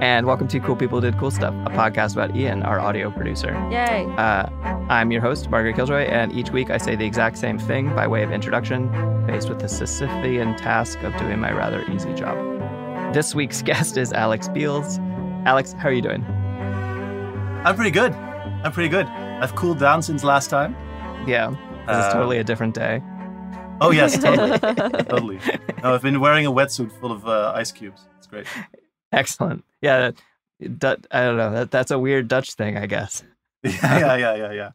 and welcome to Cool People Did Cool Stuff, a podcast about Ian, our audio producer. Yay. Uh, I'm your host, Margaret Killjoy, and each week I say the exact same thing by way of introduction, faced with the Sisyphean task of doing my rather easy job. This week's guest is Alex Beels. Alex, how are you doing? I'm pretty good. I'm pretty good. I've cooled down since last time. Yeah, this is Uh, totally a different day. Oh yes, totally, totally. No, I've been wearing a wetsuit full of uh, ice cubes. It's great. Excellent. Yeah, that, that- I don't know. That, that's a weird Dutch thing, I guess. Yeah, yeah, yeah, yeah, yeah.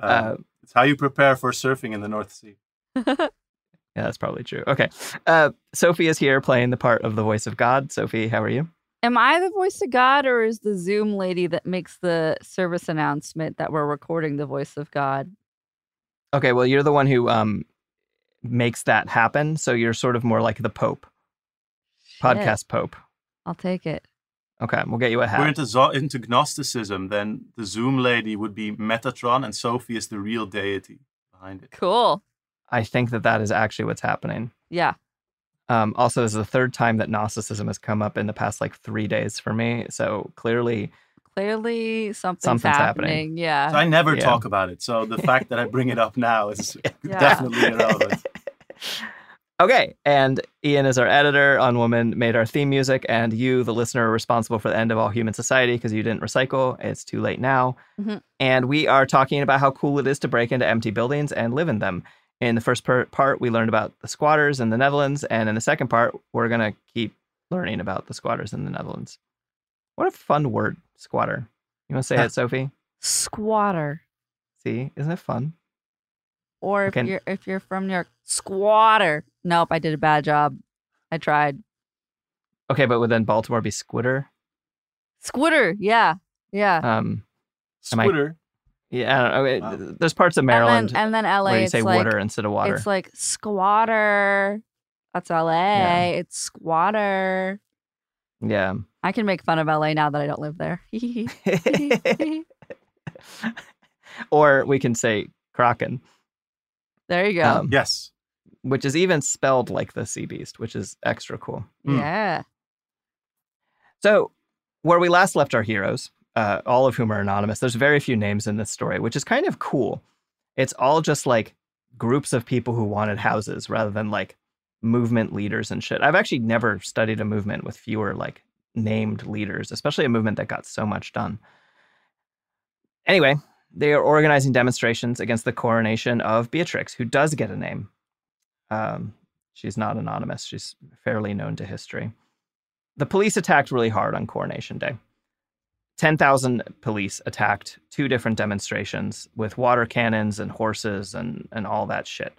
Um, Uh, it's how you prepare for surfing in the North Sea. Yeah, that's probably true. Okay. Uh, Sophie is here playing the part of the voice of God. Sophie, how are you? Am I the voice of God or is the Zoom lady that makes the service announcement that we're recording the voice of God? Okay, well, you're the one who um makes that happen, so you're sort of more like the Pope, Shit. podcast Pope. I'll take it. Okay, we'll get you a If we're into, zo- into Gnosticism, then the Zoom lady would be Metatron, and Sophie is the real deity behind it. Cool. I think that that is actually what's happening. Yeah. Um, also, this is the third time that Gnosticism has come up in the past like three days for me. So clearly, Clearly something's, Something's happening. happening. Yeah. So I never Yeah. talk about it. So the fact that I bring it up now is Yeah. definitely irrelevant. okay. And Ian is our editor on Woman, made our theme music, and you, the listener, are responsible for the end of all human society because you didn't recycle. It's too late now. Mhm. And we are talking about how cool it is to break into empty buildings and live in them. In the first per- part, we learned about the squatters in the Netherlands, and in the second part, we're gonna keep learning about the squatters in the Netherlands. What a fun word, squatter. You want to say Yeah. it, Sophie? Squatter. See, isn't it fun? Or if Okay. you're if you're from New York, squatter. Nope, I did a bad job. I tried. Okay, but would then Baltimore be squitter? Squitter. Yeah. Yeah. Um, Am I- Twitter. yeah, I don't know. Wow. There's parts of Maryland and then, and then LA, where you it's say like, water instead of water. It's like squatter. That's LA. Yeah. It's squatter. yeah. I can make fun of LA now that I don't live there. or we can say Kraken, there you go. um, Yes. Which is even spelled like the sea beast, which is extra cool. Mm. Yeah. So, where we last left our heroes, uh, all of whom are anonymous, there's very few names in this story, which is kind of cool. It's all just like groups of people who wanted houses rather than like movement leaders and shit. I've actually never studied a movement with fewer like named leaders, especially a movement that got so much done. Anyway, they are organizing demonstrations against the coronation of Beatrix, who does get a name. Um, she's not anonymous, she's fairly known to history. The police attacked really hard on Coronation Day. 10,000 police attacked two different demonstrations with water cannons and horses and, and all that shit.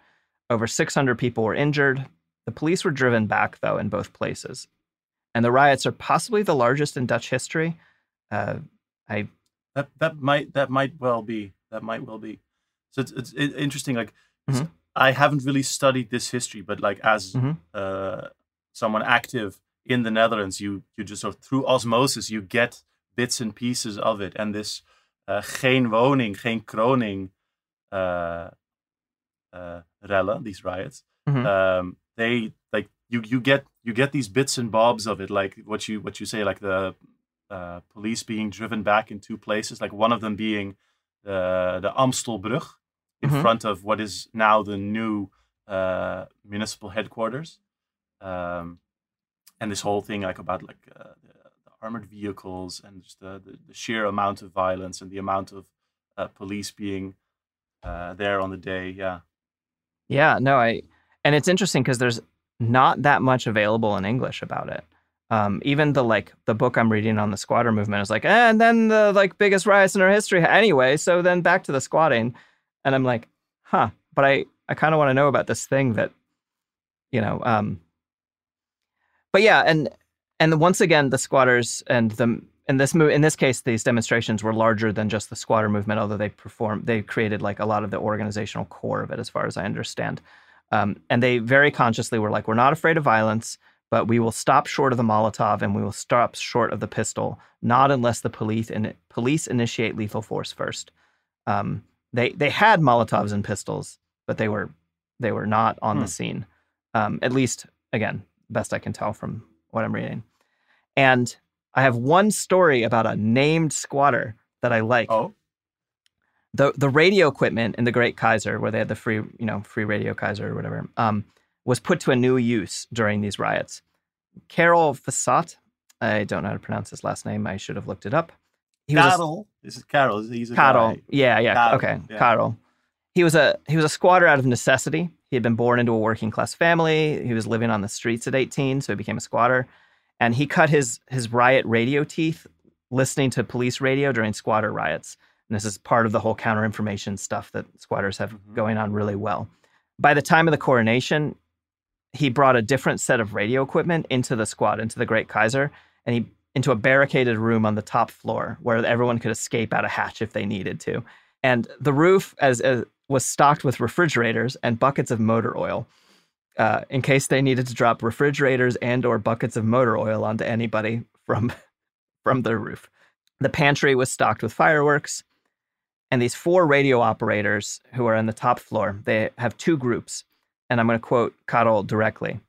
Over 600 people were injured. The police were driven back, though, in both places. And the riots are possibly the largest in Dutch history. Uh, I That that might that might well be that might well be. So it's it's interesting. Like Mhm. I haven't really studied this history, but like as Mhm. uh, someone active in the Netherlands, you you just sort of through osmosis you get bits and pieces of it, and this uh, geen woning, geen kroning uh, uh, rellen, these riots, Mhm. um, they like you you get you get these bits and bobs of it, like what you what you say, like the uh, police being driven back in two places, like one of them being the the Amstelbrug in Mhm. front of what is now the new uh, municipal headquarters, um, and this whole thing like about like uh, the, the armored vehicles and just the, the, the sheer amount of violence and the amount of uh, police being uh, there on the day. Yeah. Yeah, no, I and it's interesting because there's not that much available in English about it. Um, even the like the book I'm reading on the squatter movement is like, "Eh, and then the like biggest riots in our history anyway. So then back to the squatting, and I'm like, huh. But I I kind of want to know about this thing that, you know, um. But yeah, and and once again, the squatters and the in this mo- in this case, these demonstrations were larger than just the squatter movement. Although they perform, they created like a lot of the organizational core of it, as far as I understand. Um, and they very consciously were like, we're not afraid of violence, but we will stop short of the Molotov and we will stop short of the pistol, not unless the police and police initiate lethal force first. Um, they they had Molotovs and pistols, but they were they were not on Hmm. the scene. Um, at least, again, best I can tell from what I'm reading. And I have one story about a named squatter that I like Oh. the the radio equipment in the Great Kaiser, where they had the free, you know, free radio Kaiser or whatever, um, was put to a new use during these riots. Carol Fassat, I don't know how to pronounce his last name. I should have looked it up. He was a- Carol. This is Carol. He's a Carol. guy. Yeah, yeah. Karel, okay, yeah. Carol. He was a he was a squatter out of necessity. He had been born into a working class family. He was living on the streets at 18, so he became a squatter. And he cut his his riot radio teeth listening to police radio during squatter riots. And this is part of the whole counter information stuff that squatters have Mhm. going on really well. By the time of the coronation, he brought a different set of radio equipment into the squad, into the Great Kaiser, and he into a barricaded room on the top floor where everyone could escape out a hatch if they needed to. And the roof as, as was stocked with refrigerators and buckets of motor oil. Uh, in case they needed to drop refrigerators and or buckets of motor oil onto anybody from from the roof. The pantry was stocked with fireworks, and these four radio operators who are on the top floor, they have two groups, and I'm going to quote Carol directly.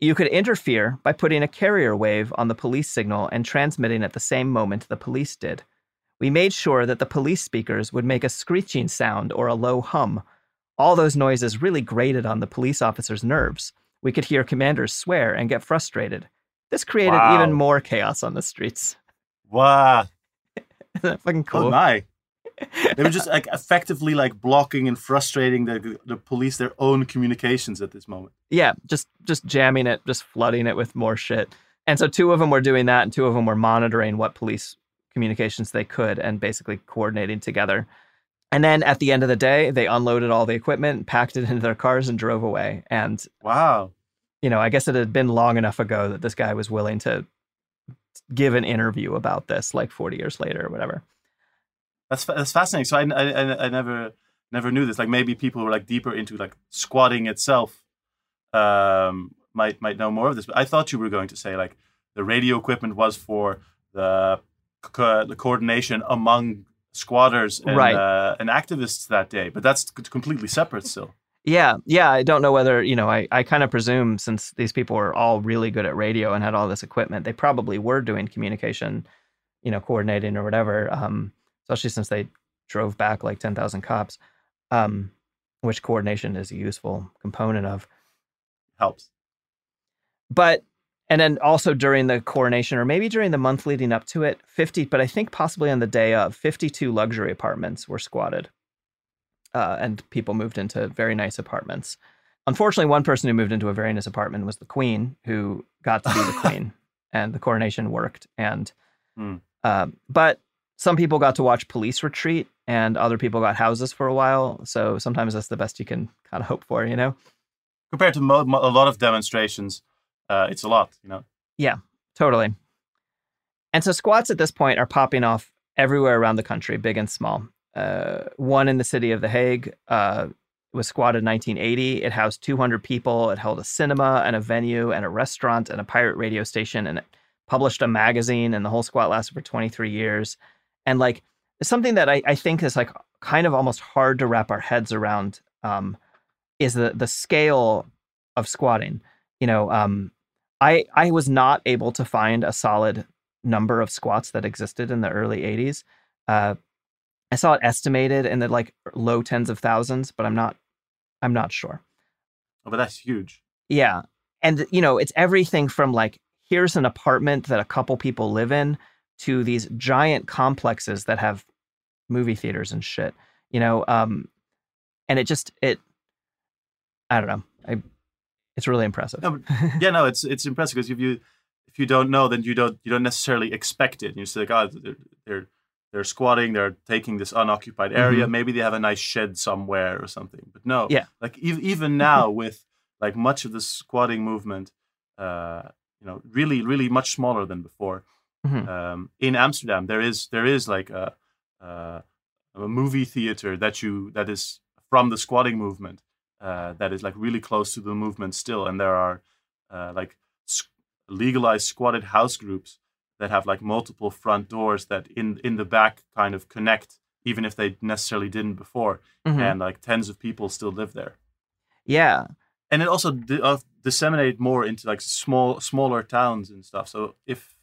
You could interfere by putting a carrier wave on the police signal and transmitting at the same moment the police did. We made sure that the police speakers would make a screeching sound or a low hum. All those noises really grated on the police officers' nerves. We could hear commanders swear and get frustrated. This created Wow. even more chaos on the streets. Wow. Isn't that fucking cool? Oh my. They were just like effectively like blocking and frustrating the the police their own communications at this moment. yeah, just just jamming it, just flooding it with more shit. And so two of them were doing that, and two of them were monitoring what police communications they could, and basically coordinating together. And then at the end of the day, they unloaded all the equipment, packed it into their cars, and drove away. And Wow. you know, I guess it had been long enough ago that this guy was willing to give an interview about this, like 40 years later or whatever. That's that's fascinating. So I, I I never never knew this. Like maybe people who are like deeper into like squatting itself um might might know more of this. But I thought you were going to say like the radio equipment was for the co- the coordination among squatters and Right. uh, and activists that day. But that's completely separate still. Yeah, yeah. I don't know whether, you know, I, I kind of presume since these people were all really good at radio and had all this equipment, they probably were doing communication, you know, coordinating or whatever. Um, especially since they drove back like 10,000 cops, um, which coordination is a useful component of. Helps. But, and then also during the coronation or maybe during the month leading up to it, 50, but I think possibly on the day of, 52 luxury apartments were squatted uh, and people moved into very nice apartments. Unfortunately, one person who moved into a very nice apartment was the queen, who got to be the queen, and the coronation worked. And uh, but some people got to watch police retreat, and other people got houses for a while. So sometimes that's the best you can kind of hope for, you know. Compared to mo- mo- a lot of demonstrations, uh, it's a lot. You know. Yeah, totally. And so squats at this point are popping off everywhere around the country, big and small. Uh, one in the city of The Hague, uh, was squatted in 1980. It housed 200 people. It held a cinema and a venue and a restaurant and a pirate radio station and it published a magazine. And the whole squat lasted for 23 years. And like something that I, I think is like kind of almost hard to wrap our heads around um, is the the scale of squatting. You know, um, I I was not able to find a solid number of squats that existed in the early 80s. Uh, I saw it estimated in the like low tens of thousands, but I'm not I'm not sure. Oh, but that's huge. Yeah. And you know, it's everything from like here's an apartment that a couple people live in to these giant complexes that have movie theaters and shit. You know, um and it just it I don't know. I it's really impressive. No, yeah, no, it's it's impressive because if you if you don't know, then you don't you don't necessarily expect it. And you say, like, oh, they're, they're they're squatting, they're taking this unoccupied area. Mhm. Maybe they have a nice shed somewhere or something. But no, Yeah. like e- even now with like much of the squatting movement, uh, you know, really really much smaller than before. Mhm. Um, in Amsterdam, there is there is like a, uh, a movie theater that you that is from the squatting movement uh, that is like really close to the movement still, and there are uh, like legalized squatted house groups that have like multiple front doors that in in the back kind of connect, even if they necessarily didn't before, Mhm. and like tens of people still live there. Yeah. And it also di- uh, disseminated more into like small smaller towns and stuff. So if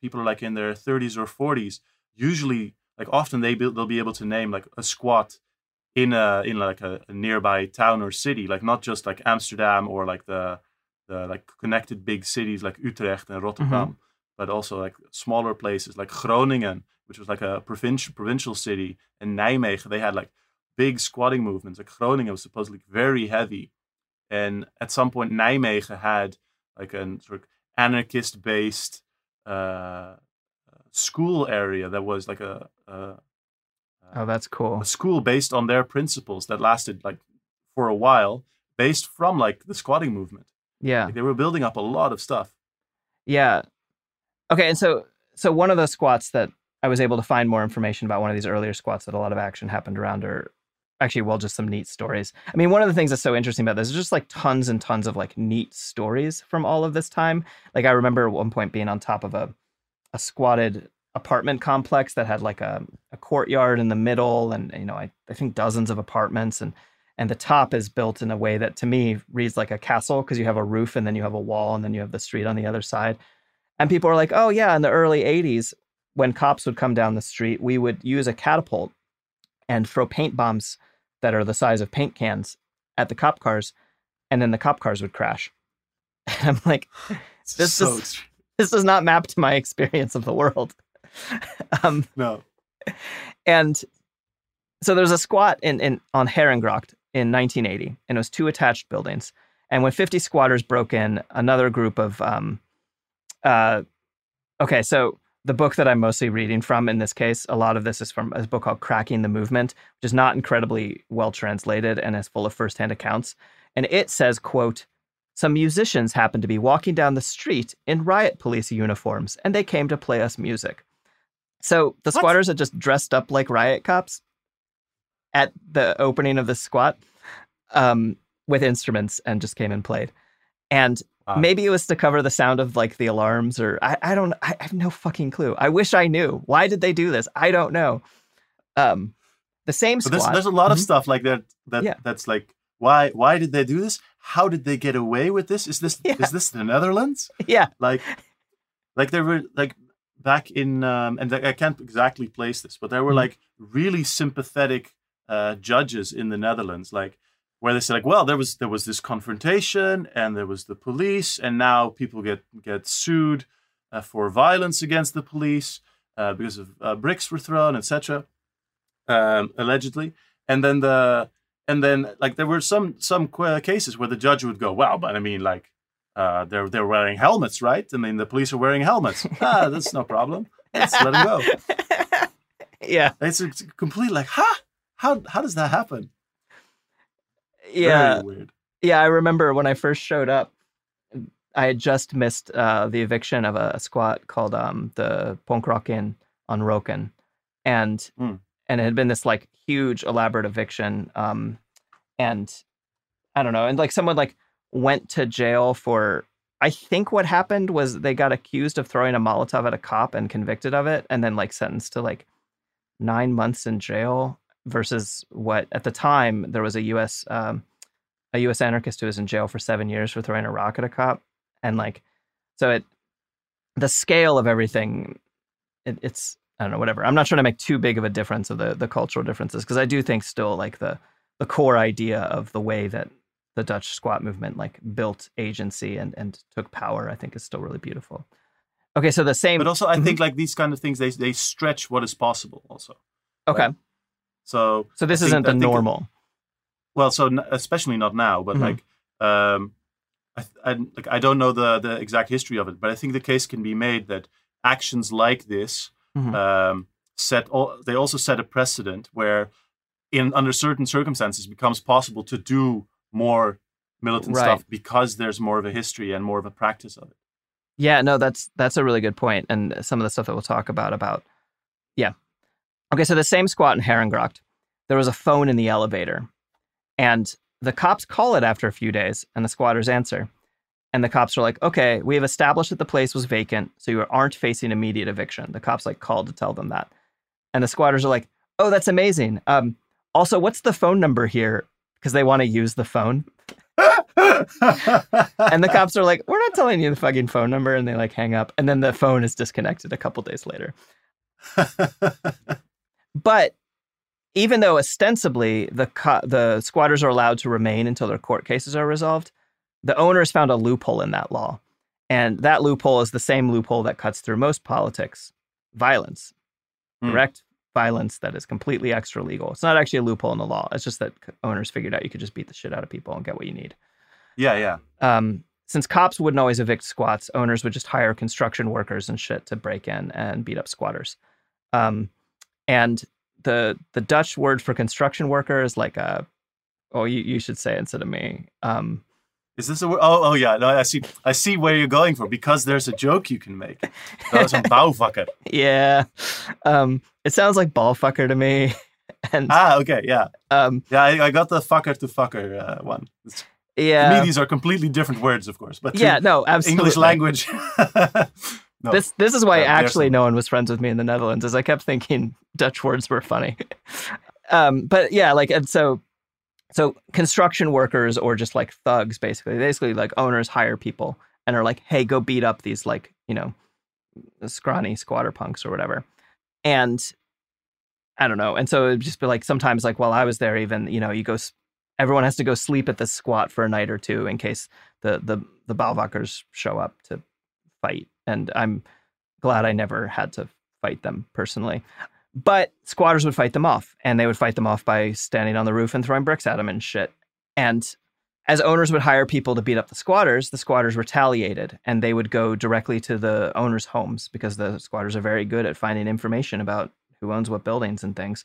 people are like in their 30s or 40s, usually like often they be, they'll be able to name like a squat in a in like a, a nearby town or city, like not just like Amsterdam or like the the like connected big cities like Utrecht and Rotterdam, mm-hmm. but also like smaller places like Groningen, which was like a provincial provincial city, and Nijmegen. They had like big squatting movements. Like Groningen was supposedly very heavy, and at some point Nijmegen had like a sort of anarchist based uh, school area that was like a, a Oh, that's cool. a school based on their principles that lasted like for a while, based from like the squatting movement. Yeah. Like, they were building up a lot of stuff. Yeah. Okay, and so so one of the squats that I was able to find more information about one of these earlier squats that a lot of action happened around are actually well just some neat stories. I mean, one of the things that's so interesting about this is just like tons and tons of like neat stories from all of this time. Like I remember at one point being on top of a a squatted apartment complex that had like a, a courtyard in the middle and you know I, I think dozens of apartments and and the top is built in a way that to me reads like a castle because you have a roof and then you have a wall and then you have the street on the other side and people are like oh yeah in the early 80s when cops would come down the street we would use a catapult and throw paint bombs that are the size of paint cans at the cop cars and then the cop cars would crash and i'm like This so is- this does not map to my experience of the world um, No. and so there's a squat in, in on Herengracht in 1980, and it was two attached buildings. And when 50 squatters broke in, another group of um, uh, okay, so the book that I'm mostly reading from in this case, a lot of this is from a book called Cracking the Movement, which is not incredibly well translated and is full of firsthand accounts. And it says, quote, some musicians happened to be walking down the street in riot police uniforms, and they came to play us music. So the What? squatters had just dressed up like riot cops at the opening of the squat um, with instruments and just came and played. And. Maybe it was to cover the sound of like the alarms or I, I don't I, I have no fucking clue. I wish I knew. Why did they do this? I don't know. Um the same But squat. there's, there's a lot of Mhm. stuff like that. That Yeah. that's like why why did they do this? How did they get away with this? Is this Yeah. is this the Netherlands? Yeah. Like like there were like back in um, and I can't exactly place this, but there were Mhm. like really sympathetic uh, judges in the Netherlands, like where they said like, well, there was there was this confrontation and there was the police, and now people get get sued uh, for violence against the police uh, because of uh, bricks were thrown, etc. Um, allegedly, and then the and then like there were some some qu- cases where the judge would go, well, but I mean like uh, they're they're wearing helmets, right? I mean the police are wearing helmets. ah, that's no problem. Let's let them go. yeah. It's, it's complete like, huh? How how does that happen? Yeah. Yeah, I remember when I first showed up, I had just missed uh, the eviction of a squat called um, the Punkrocken on Roken, and Hmm. and it had been this like huge elaborate eviction, um, and I don't know, and like someone like went to jail for. I think what happened was they got accused of throwing a Molotov at a cop and convicted of it, and then like sentenced to like nine months in jail versus what at the time there was a U.S. Um, a U.S. anarchist who was in jail for seven years for throwing a rock at a cop, and like, so it, the scale of everything, it, it's I don't know, whatever. I'm not trying to make too big of a difference of the the cultural differences because I do think still like the the core idea of the way that the Dutch squat movement like built agency and and took power, I think is still really beautiful. Okay, so the same, But also, I Mhm. think like these kind of things, they they stretch what is possible. Also, okay. right. So So this I isn't the I think it- normal. well, so n- especially not now, but Mhm. like, um, I, I like I don't know the the exact history of it, but I think the case can be made that actions like this Mhm. um, set all, they also set a precedent where, in under certain circumstances, it becomes possible to do more militant Right. stuff because there's more of a history and more of a practice of it. Yeah, no, that's that's a really good point, and some of the stuff that we'll talk about about, yeah. Okay, so the same squat in Herengracht, there was a phone in the elevator, and the cops call it after a few days, and the squatters answer, and the cops are like, "Okay, we have established that the place was vacant, so you aren't facing immediate eviction." The cops like called to tell them that, and the squatters are like, "Oh, that's amazing. Um, also, what's the phone number here?" Because they want to use the phone, and the cops are like, "We're not telling you the fucking phone number," and they like hang up, and then the phone is disconnected a couple days later. But even though ostensibly the co- the squatters are allowed to remain until their court cases are resolved, the owners found a loophole in that law, and that loophole is the same loophole that cuts through most politics: violence, Hmm. direct violence that is completely extra legal. It's not actually a loophole in the law. It's just that owners figured out you could just beat the shit out of people and get what you need. yeah, yeah. um, since cops wouldn't always evict squats, owners would just hire construction workers and shit to break in and beat up squatters. Um, and the the Dutch word for construction worker is like a oh you, you should say instead of me. Um, Is this a word? Oh, oh yeah. No, I see. I see where you're going for because there's a joke you can make. That was a bouwvakker. yeah, um, it sounds like ballfucker to me. And Ah, okay, yeah, um, yeah. I, I got the fucker to fucker uh, one. It's- To me, yeah, these are completely different words, of course. But yeah, no, absolutely. English language. no. This this is why Uh, actually no one was friends with me in the Netherlands, is I kept thinking Dutch words were funny. um, but yeah, like and so so construction workers or just like thugs, basically, basically like owners hire people and are like, hey, go beat up these like you know scrawny squatter punks or whatever, and I don't know, and so it'd just be like sometimes like while I was there, even you know you go. Everyone has to go sleep at the squat for a night or two in case the the the bouwvakkers show up to fight. And I'm glad I never had to fight them personally. But squatters would fight them off, and they would fight them off by standing on the roof and throwing bricks at them and shit. And as owners would hire people to beat up the squatters, the squatters retaliated and they would go directly to the owners' homes because the squatters are very good at finding information about who owns what buildings and things.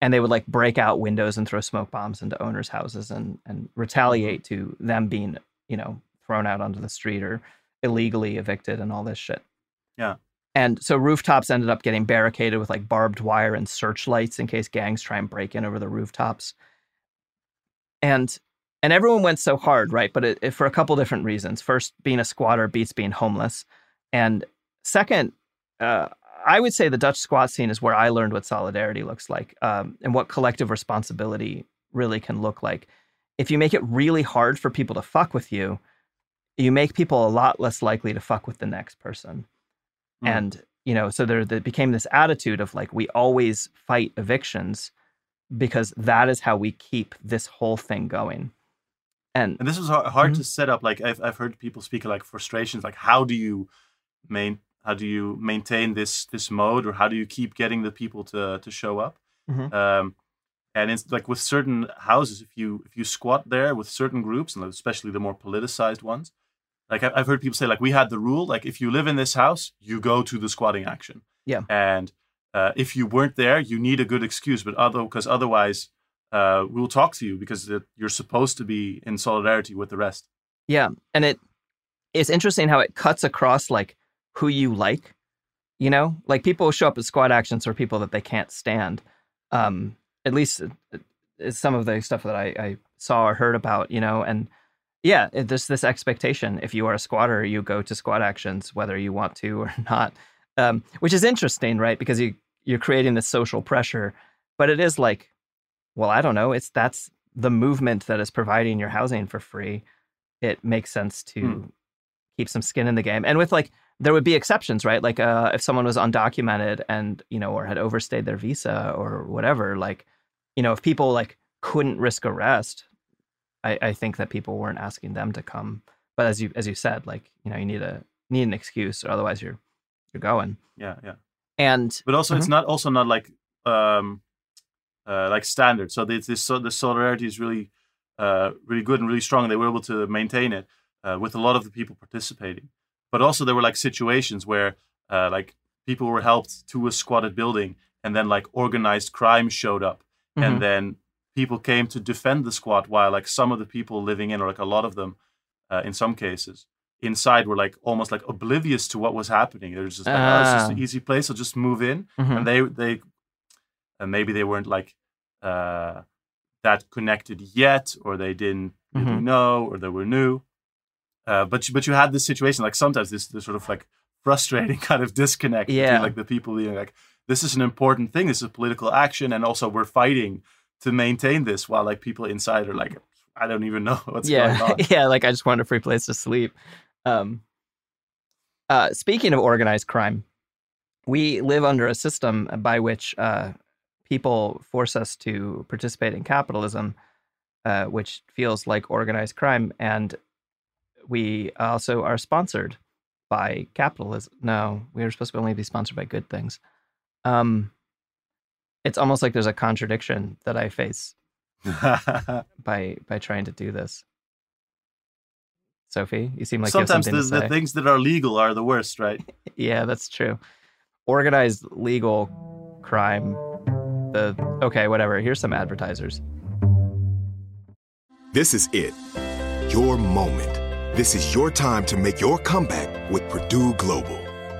And they would like break out windows and throw smoke bombs into owners' houses and, and retaliate to them being, you know, thrown out onto the street or illegally evicted and all this shit. Yeah. And so rooftops ended up getting barricaded with like barbed wire and searchlights in case gangs try and break in over the rooftops. And and everyone went so hard, right? But it, it, for a couple different reasons. First, being a squatter beats being homeless, and second, uh, I would say the Dutch squat scene is where I learned what solidarity looks like um, and what collective responsibility really can look like. If you make it really hard for people to fuck with you, you make people a lot less likely to fuck with the next person. Mm. And, you know, so there, there became this attitude of like, we always fight evictions because that is how we keep this whole thing going. And And this was hard, hard Mhm. to set up. Like I've I've heard people speak of like frustrations. Like how do you main how do you maintain this this mode, or how do you keep getting the people to to show up? Mhm. Um, and it's like with certain houses, if you if you squat there with certain groups, and especially the more politicized ones, like I've heard people say, like we had the rule, like if you live in this house, you go to the squatting action. Yeah. And uh, if you weren't there, you need a good excuse, but other because otherwise, uh, we'll talk to you because you're supposed to be in solidarity with the rest. Yeah, and it it's interesting how it cuts across like who you like. You know, like people show up at squad actions for people that they can't stand. Um, at least uh, is some of the stuff that I, I saw or heard about, you know, and yeah, there's this expectation. If you are a squatter, you go to squat actions, whether you want to or not, um, which is interesting, right? Because you you're creating this social pressure, but it is like, well, I don't know. It's that's the movement that is providing your housing for free. It makes sense to Hmm. keep some skin in the game, and with like there would be exceptions, right? Like uh, if someone was undocumented and you know, or had overstayed their visa or whatever, like you know, if people like couldn't risk arrest, I, I think that people weren't asking them to come. But as you as you said, like you know, you need a need an excuse, or otherwise you're you're going. Yeah, yeah. And But also, it's Mhm. not also not like um, uh, like standard. So this this so the solidarity is really uh, really good and really strong. They were able to maintain it uh, with a lot of the people participating. But also, there were like situations where uh, like people were helped to a squatted building, and then like organized crime showed up, Mhm. and then people came to defend the squat while like some of the people living in, or like a lot of them, uh, in some cases. Inside were like almost like oblivious to what was happening. They're just like, oh, it's just an Ah. easy place. I'll just move in Mhm. and they they and maybe they weren't like uh that connected yet or they didn't really Mhm. know or they were new uh but you, but you had this situation like sometimes this this sort of like frustrating kind of disconnect Yeah. between like the people being like this is an important thing this is political action and also we're fighting to maintain this while like people inside are like i don't even know what's yeah, going on yeah. Like I just want a free place to sleep. Um, uh, speaking of organized crime, we live under a system by which uh, people force us to participate in capitalism, uh, which feels like organized crime, and we also are sponsored by capitalism. No, we are supposed to only be sponsored by good things. Um, it's almost like there's a contradiction that I face by by trying to do this. Sophie, you seem like sometimes you the, have something to the things that are legal are the worst right Yeah, that's true. Organized legal crime. The okay, whatever. Here's some advertisers. This is it. Your moment. This is your time to make your comeback with Purdue Global.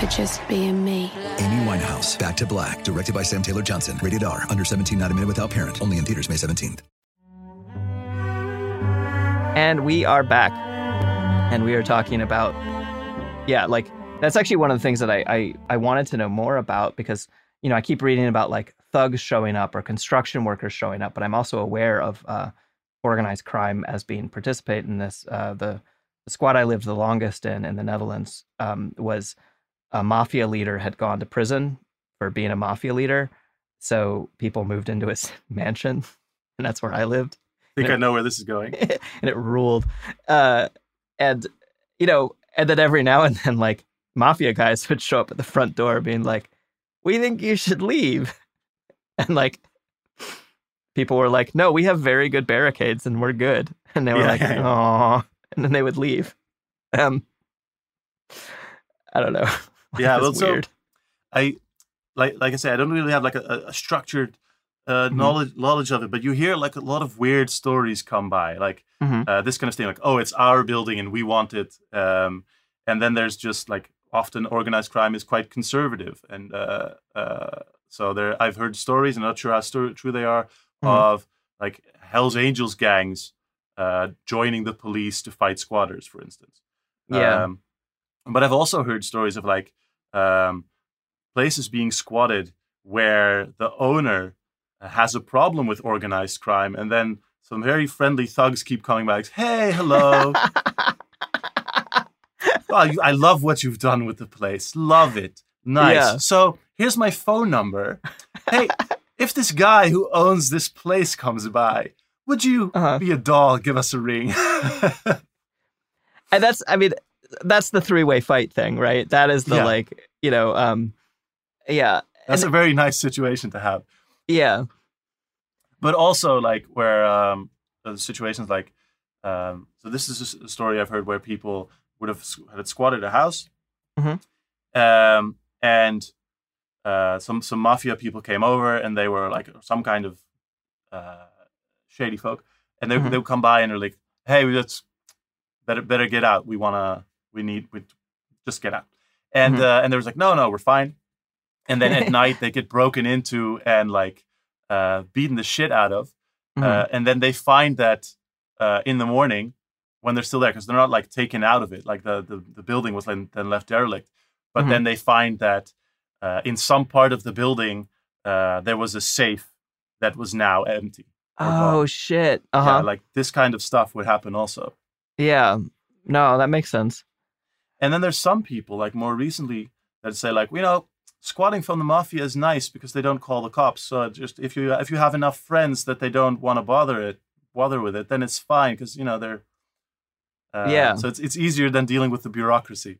for just being me. Amy Winehouse, Back to Black, directed by Sam Taylor Johnson. Rated R, under 17, not a minute without parent. Only in theaters May 17th. And we are back. And we are talking about, yeah, like that's actually one of the things that I, I, I wanted to know more about because, you know, I keep reading about like thugs showing up or construction workers showing up, but I'm also aware of uh, organized crime as being participate in this. Uh, the, the squad I lived the longest in in the Netherlands um, was a mafia leader had gone to prison for being a mafia leader. So people moved into his mansion, and that's where I lived I think Yeah. I know where this is going. and it ruled. Uh, and you know, and then every now and then, like mafia guys would show up at the front door being like, "We think you should leave," and like people were like, "No, we have very good barricades and we're good," and they were Yeah, like. "Oh," and then they would leave. Um, I don't know. Yeah, well, so weird. I like like I say, I don't really have like a, a- structured uh, Mhm. knowledge knowledge of it, but you hear like a lot of weird stories come by, like Mhm. uh, this kind of thing, like oh, it's our building and we want it, um, and then there's just like often organized crime is quite conservative, and uh, uh, so there I've heard stories, I'm not sure how sto- true they are, Mhm. of like Hell's Angels gangs uh, joining the police to fight squatters, for instance. Yeah. Um, but I've also heard stories of like um, places being squatted where the owner has a problem with organized crime, and then some very friendly thugs keep coming back. Hey, hello. oh, you, I love what you've done with the place. Love it. Nice. Yeah. So here's my phone number. Hey, if this guy who owns this place comes by, would you Uh-huh. be a doll? Give us a ring. and that's i mean that's the three-way fight thing right that is the Yeah. like you know um yeah That's and- a very nice situation to have. yeah but also like where um situations like um so this is a story i've heard where people would have had squatted a house Mhm. um and uh some some mafia people came over and they were like some kind of uh shady folk and they, Mhm. they would come by and they're like hey let's better better get out we want to we need we just get out and Mhm. uh and they was like no no we're fine and then at night they get broken into and like uh, beaten the shit out of, uh, Mhm. and then they find that uh, in the morning when they're still there because they're not like taken out of it, like the the, the building was then, then left derelict, but Mhm. then they find that uh, in some part of the building uh, there was a safe that was now empty. oh shit Yeah, uh-huh like this kind of stuff would happen also. yeah no that makes sense And then there's some people, like more recently, that say like, you know, squatting from the mafia is nice because they don't call the cops. So just if you if you have enough friends that they don't want to bother it, bother with it, then it's fine because you know they're. Uh, Yeah. So it's it's easier than dealing with the bureaucracy.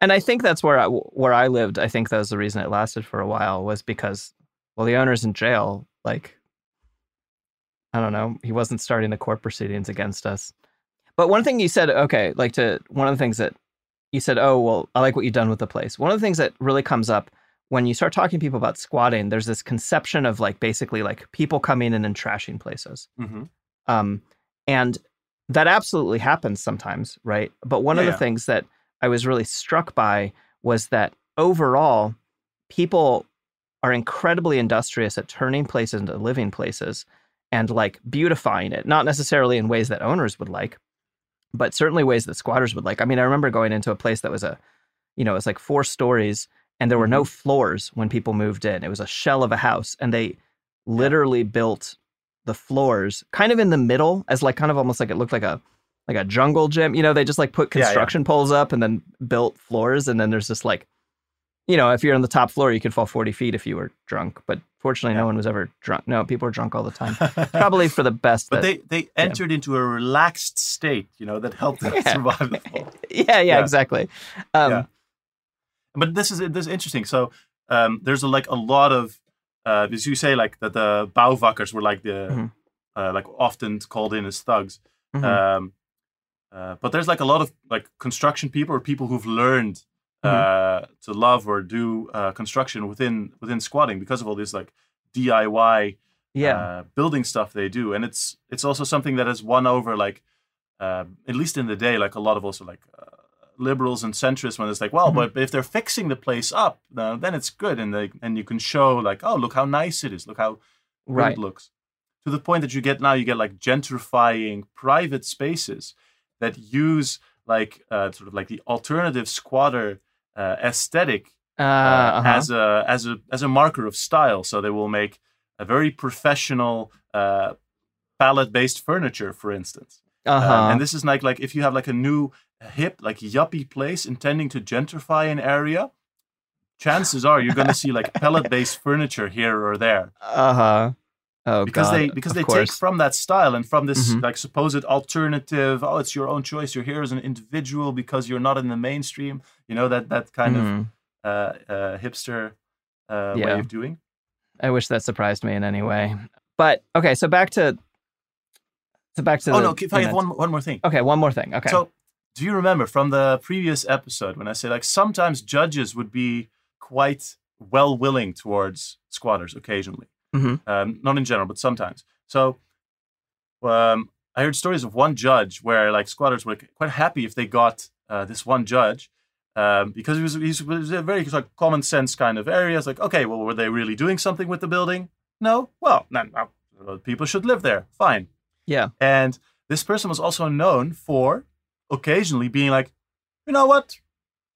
and i think that's where i where i lived i think that was the reason it lasted for a while was because well the owner's in jail like i don't know he wasn't starting the court proceedings against us but one thing you said okay like to one of the things that you said oh well i like what you've done with the place one of the things that really comes up when you start talking to people about squatting there's this conception of like basically like people coming in and trashing places Mm-hmm. um, and that absolutely happens sometimes, right? But one of Yeah. the things that I was really struck by was that overall, people are incredibly industrious at turning places into living places and like beautifying it, not necessarily in ways that owners would like, but certainly ways that squatters would like. I mean, I remember going into a place that was a, you know, it was like four stories and there were no mm-hmm. floors when people moved in. It was a shell of a house and they literally built the floors kind of in the middle as like kind of almost like it looked like a like a jungle gym. You know, they just like put Yeah, yeah. construction poles up and then built floors and then there's just like you know, if you're on the top floor, you could fall 40 feet if you were drunk. But fortunately, no one was ever drunk. No, people are drunk all the time. Probably for the best. But that- they they entered into a relaxed state, you know, that helped them Yeah. survive the fall. yeah, yeah, Yeah. exactly. Um, Yeah. But this is this is interesting. So um, there's a, like a lot of uh, as you say, like that the bouwvakkers were like the Mhm. uh, like often called in as thugs. Mhm. Um, uh, but there's like a lot of like construction people or people who've learned Mm-hmm. uh, to love or do uh, construction within within squatting because of all this like DIY yeah. uh, building stuff they do, and it's it's also something that has won over like uh, at least in the day like a lot of also like uh, liberals and centrists when it's like well, Mhm. but if they're fixing the place up, uh, then it's good, and they and you can show like oh look how nice it is, look how Right. it looks, to the point that you get now you get like gentrifying private spaces that use like uh, sort of like the alternative squatter uh, aesthetic Uh, uh, uh-huh. as a as a as a marker of style. So they will make a very professional uh, pallet based furniture, for instance. Um, Uh-huh. and this is like like if you have like a new hip like yuppie place intending to gentrify an area, chances are you're going to see like pallet based furniture here or there. Uh huh. Oh, because God, they because they take from that style and from this Mhm. like supposed alternative. Oh, it's your own choice. You're here as an individual because you're not in the mainstream. You know that that kind Mhm. of uh, uh, hipster uh, Yeah. way of doing. I wish that surprised me in any way. But okay, so back to so back to oh the, no! If I have one one more thing. Okay, one more thing. Okay. So, do you remember from the previous episode when I said like sometimes judges would be quite well willing towards squatters occasionally, Mhm. um, not in general, but sometimes. So, um, I heard stories of one judge where like squatters were quite happy if they got uh, this one judge. Um, because he was, he was a very like, common sense kind of area. It's like, okay, well, were they really doing something with the building? No. Well, then uh, people should live there. Fine. Yeah. And this person was also known for occasionally being like, you know what?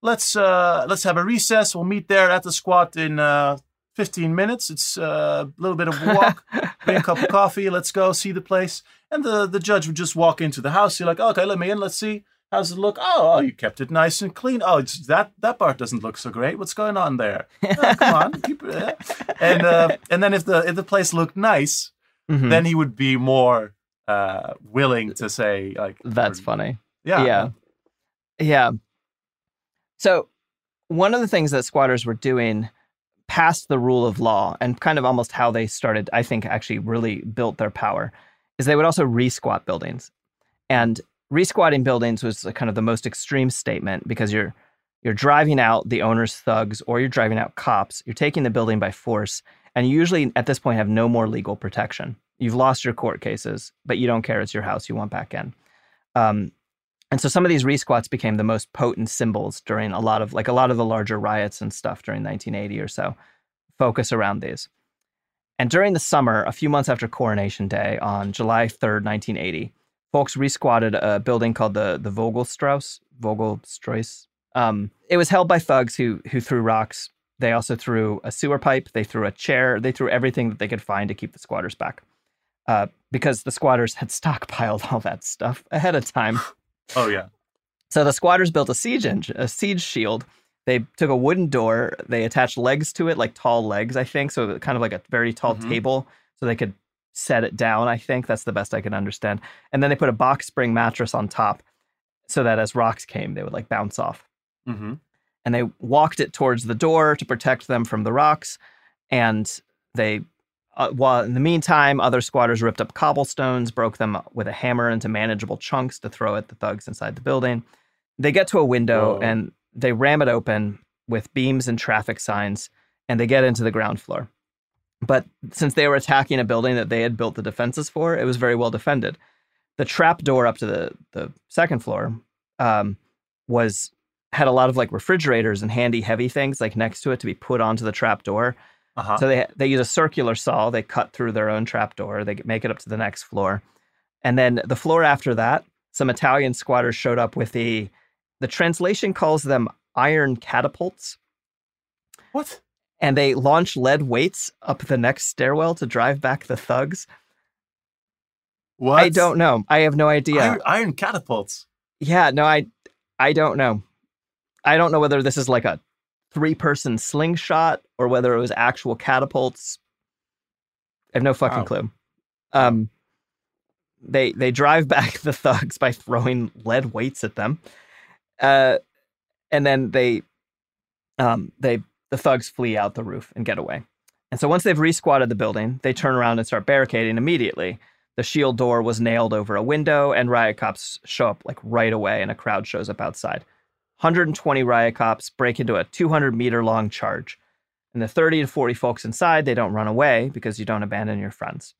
Let's uh, let's have a recess. We'll meet there at the squat in uh, 15 minutes. It's uh, a little bit of a walk. Bring a cup of coffee. Let's go see the place. And the, the judge would just walk into the house. You're like, okay, let me in. Let's see. How's it look? Oh, oh, you kept it nice and clean. Oh, it's that that part doesn't look so great. What's going on there? Oh, come on, keep it. eh?" And uh, and then if the if the place looked nice, Mhm. then he would be more uh, willing to say like That's funny. Yeah. Yeah. Yeah. So, one of the things that squatters were doing past the rule of law and kind of almost how they started, I think, actually really built their power is they would also re-squat buildings. And re-squatting buildings was kind of the most extreme statement because you're you're driving out the owner's thugs or you're driving out cops. You're taking the building by force, and you usually at this point have no more legal protection. You've lost your court cases, but you don't care. It's your house. You want back in. Um, and so some of these re-squats became the most potent symbols during a lot of like a lot of the larger riots and stuff during 1980 or so focus around these. And during the summer, a few months after Coronation Day on July 3rd, 1980, folks re-squatted a building called the the Vogelstrauss, Vogelstrauss. Um, it was held by thugs who who threw rocks. They also threw a sewer pipe. They threw a chair. They threw everything that they could find to keep the squatters back, uh, because the squatters had stockpiled all that stuff ahead of time. Oh yeah. So the squatters built a siege engine, a siege shield. They took a wooden door. They attached legs to it, like tall legs, I think. So kind of like a very tall Mhm. table, so they could set it down. I think that's the best I can understand. And then they put a box spring mattress on top, so that as rocks came, they would like bounce off. Mm-hmm. And they walked it towards the door to protect them from the rocks. And they, uh, while in the meantime, other squatters ripped up cobblestones, broke them with a hammer into manageable chunks to throw at the thugs inside the building. They get to a window Whoa. and they ram it open with beams and traffic signs, and they get into the ground floor. But since they were attacking a building that they had built the defenses for, it was very well defended. The trap door up to the, the second floor um, was had a lot of like refrigerators and handy heavy things like next to it to be put onto the trap door. Uh-huh. So they they use a circular saw. They cut through their own trap door. They make it up to the next floor, and then the floor after that, some Italian squatters showed up with the the translation calls them iron catapults, what? and they launch lead weights up the next stairwell to drive back the thugs. What? I don't know. I have no idea. Iron, iron catapults. Yeah, no, I I don't know. I don't know whether this is like a three person slingshot or whether it was actual catapults. I have no fucking Wow. clue. Um they they drive back the thugs by throwing lead weights at them. Uh and then they um they the thugs flee out the roof and get away. And so once they've re-squatted the building, they turn around and start barricading immediately. The shield door was nailed over a window, and riot cops show up like right away, and a crowd shows up outside. 120 riot cops break into a 200 meter long charge. And the 30 to 40 folks inside, they don't run away because you don't abandon your friends.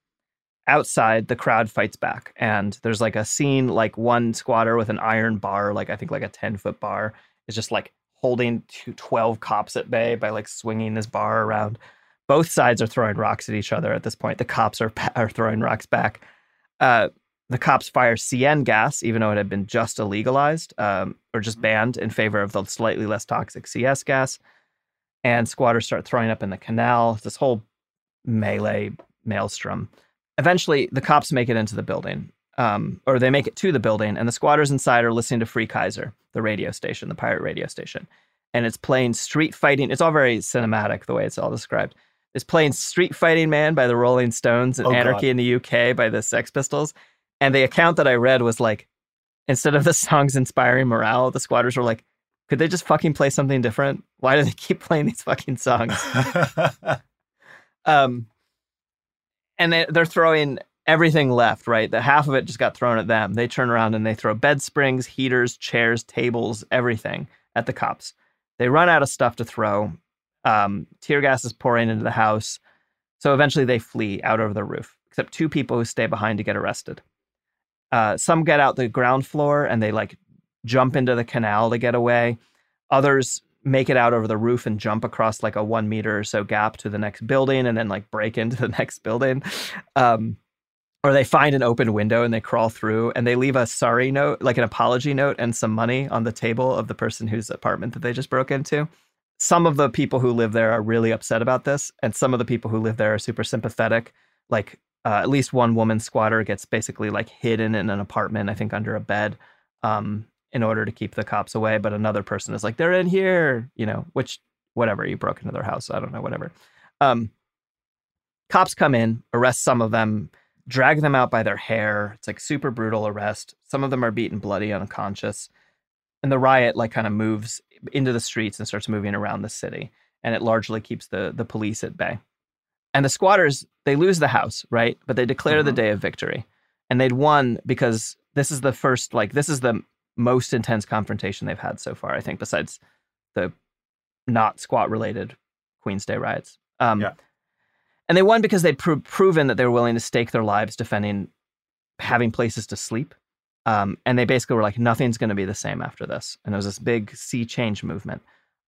Outside, the crowd fights back, and there's like a scene like one squatter with an iron bar, like I think like a 10 foot bar, is just like holding two, 12 cops at bay by like swinging this bar around. Both sides are throwing rocks at each other at this point. The cops are, are throwing rocks back. Uh, the cops fire CN gas, even though it had been just illegalized um, or just banned in favor of the slightly less toxic CS gas. And squatters start throwing up in the canal. This whole melee maelstrom. Eventually, the cops make it into the building, um, or they make it to the building, and the squatters inside are listening to Free Kaiser, the radio station, the pirate radio station. And it's playing street fighting. It's all very cinematic, the way it's all described. It's playing Street Fighting Man by the Rolling Stones and Oh, God. Anarchy in the UK by the Sex Pistols. And the account that I read was like, instead of the songs inspiring morale, the squatters were like, could they just fucking play something different? Why do they keep playing these fucking songs? um, and they, they're throwing everything left, right? The half of it just got thrown at them. They turn around and they throw bed springs, heaters, chairs, tables, everything at the cops. They run out of stuff to throw. Um, tear gas is pouring into the house. So eventually they flee out over the roof, except two people who stay behind to get arrested. Uh, some get out the ground floor and they like jump into the canal to get away. Others make it out over the roof and jump across like a one meter or so gap to the next building and then like break into the next building. Um, or they find an open window and they crawl through and they leave a sorry note, like an apology note and some money on the table of the person whose apartment that they just broke into. Some of the people who live there are really upset about this, and some of the people who live there are super sympathetic. Like uh, at least one woman squatter gets basically like hidden in an apartment, I think under a bed, um, in order to keep the cops away. But another person is like, they're in here, you know, which whatever you broke into their house, I don't know, whatever. Um, cops come in, arrest some of them, drag them out by their hair. It's like super brutal arrest. Some of them are beaten bloody, unconscious. And the riot like kind of moves into the streets and starts moving around the city. And it largely keeps the the police at bay. And the squatters, they lose the house, right? But they declare the day of victory. And they'd won because this is the first, like, this is the most intense confrontation they've had so far, I think, besides the not squat related Queen's Day riots. Um, Yeah. And they won because they'd pro- proven that they were willing to stake their lives defending having places to sleep. Um, and they basically were like, nothing's going to be the same after this. And it was this big sea change movement.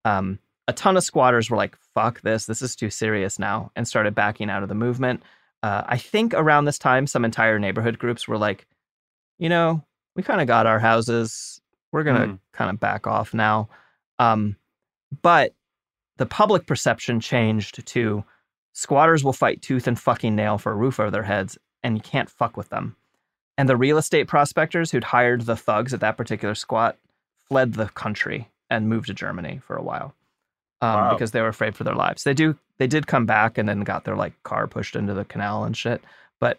Um, a ton of squatters were like, fuck this, this is too serious now, and started backing out of the movement. Uh, I think around this time, some entire neighborhood groups were like, you know, we kind of got our houses. We're going to Hmm. kind of back off now. Um, but the public perception changed to squatters will fight tooth and fucking nail for a roof over their heads, and you can't fuck with them. And the real estate prospectors who'd hired the thugs at that particular squat fled the country and moved to Germany for a while um, Wow. because they were afraid for their lives. They do they did come back and then got their like car pushed into the canal and shit, but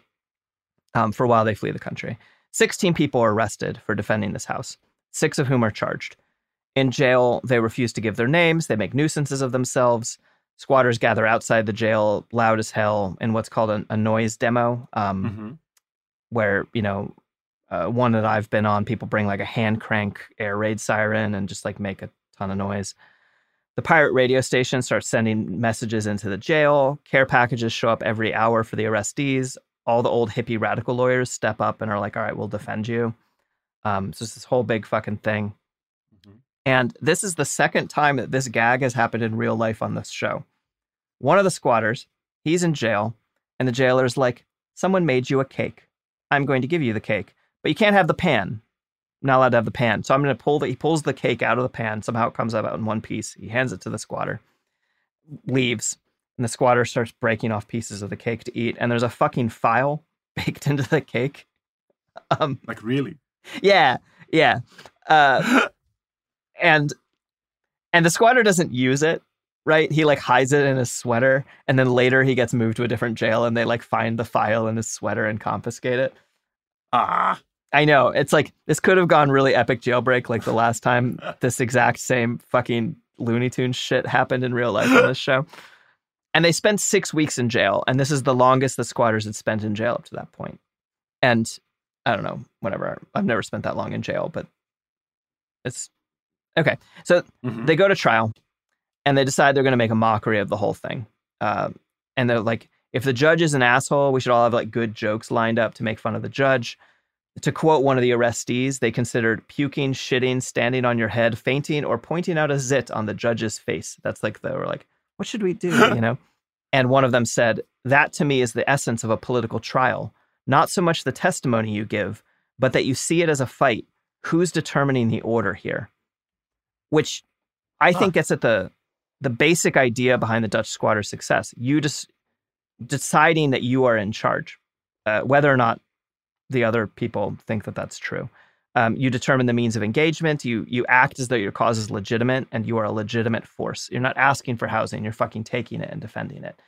um, for a while they flee the country. Sixteen people are arrested for defending this house, six of whom are charged. In jail, they refuse to give their names. They make nuisances of themselves. Squatters gather outside the jail, loud as hell, in what's called a, a noise demo. Um, hmm where you know uh, one that I've been on, people bring like a hand crank air raid siren and just like make a ton of noise. The pirate radio station starts sending messages into the jail. Care packages show up every hour for the arrestees. All the old hippie radical lawyers step up and are like, "All right, we'll defend you." Um, so it's this whole big fucking thing. Mhm. And this is the second time that this gag has happened in real life on this show. One of the squatters, he's in jail, and the jailer's like, "Someone made you a cake. I'm going to give you the cake, but you can't have the pan. I'm not allowed to have the pan. So I'm going to pull the. He pulls the cake out of the pan. Somehow it comes out in one piece. He hands it to the squatter. Leaves, and the squatter starts breaking off pieces of the cake to eat. And there's a fucking file baked into the cake. Um, Like really? yeah, yeah. Uh, and and the squatter doesn't use it, right? He like hides it in his sweater, and then later he gets moved to a different jail, and they like find the file in his sweater and confiscate it. Ah, I know. It's like this could have gone really epic jailbreak like the last time this exact same fucking Looney Tunes shit happened in real life on this show. And they spent six weeks in jail, and this is the longest the squatters had spent in jail up to that point. And I don't know, whatever. I've never spent that long in jail, but it's okay. So Mhm. they go to trial, and they decide they're going to make a mockery of the whole thing. Um, and they're like, if the judge is an asshole, we should all have like good jokes lined up to make fun of the judge. To quote one of the arrestees, they considered puking, shitting, standing on your head, fainting, or pointing out a zit on the judge's face. That's like they were like, what should we do? You know? And one of them said, That to me is the essence of a political trial. Not so much the testimony you give, but that you see it as a fight. Who's determining the order here? Which I Huh. think gets at the the basic idea behind the Dutch squatter's success. You just deciding that you are in charge, uh, whether or not the other people think that that's true. Um, you determine the means of engagement. You you act as though your cause is legitimate and you are a legitimate force. You're not asking for housing. You're fucking taking it and defending it.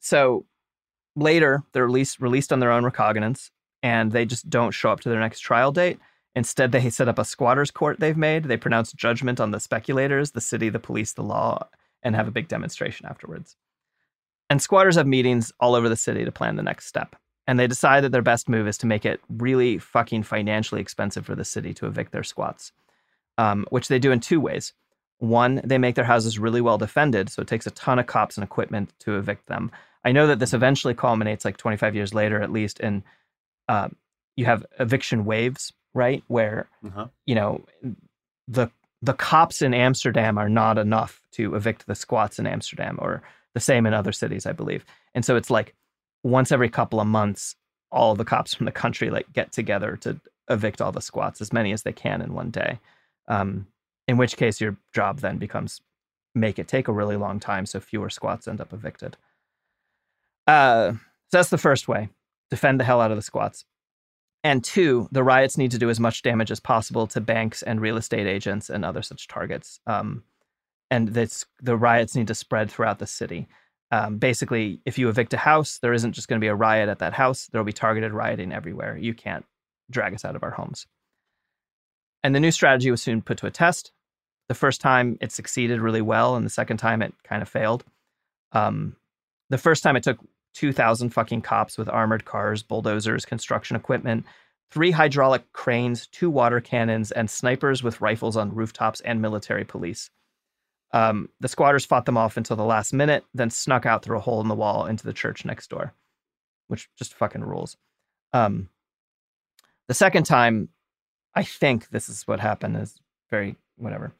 so later, they're released released on their own recognizance, and they just don't show up to their next trial date. Instead, they set up a squatters court they've made. They pronounce judgment on the speculators, the city, the police, the law, and have a big demonstration afterwards. And squatters have meetings all over the city to plan the next step. And they decide that their best move is to make it really fucking financially expensive for the city to evict their squats, um, which they do in two ways. One, they make their houses really well defended, so it takes a ton of cops and equipment to evict them. I know that this eventually culminates, like 25 years later at least, in uh, you have eviction waves, right? Where Uh-huh. you know the the cops in Amsterdam are not enough to evict the squats in Amsterdam, or the same in other cities, I believe. And so it's like once every couple of months, all the cops from the country like get together to evict all the squats, as many as they can in one day. Um, in which case, your job then becomes make it take a really long time, so fewer squats end up evicted. Uh, so that's the first way: defend the hell out of the squats. And two, the riots need to do as much damage as possible to banks and real estate agents and other such targets. Um, and this, the riots need to spread throughout the city. Um, basically, if you evict a house, there isn't just going to be a riot at that house. There will be targeted rioting everywhere. You can't drag us out of our homes. And the new strategy was soon put to a test. The first time it succeeded really well, and the second time it kind of failed. Um, the first time it took 2,000 fucking cops with armored cars, bulldozers, construction equipment, three hydraulic cranes, two water cannons, and snipers with rifles on rooftops and military police. Um, the squatters fought them off until the last minute, then snuck out through a hole in the wall into the church next door, which just fucking rules. Um, the second time, I think this is what happened, is very whatever.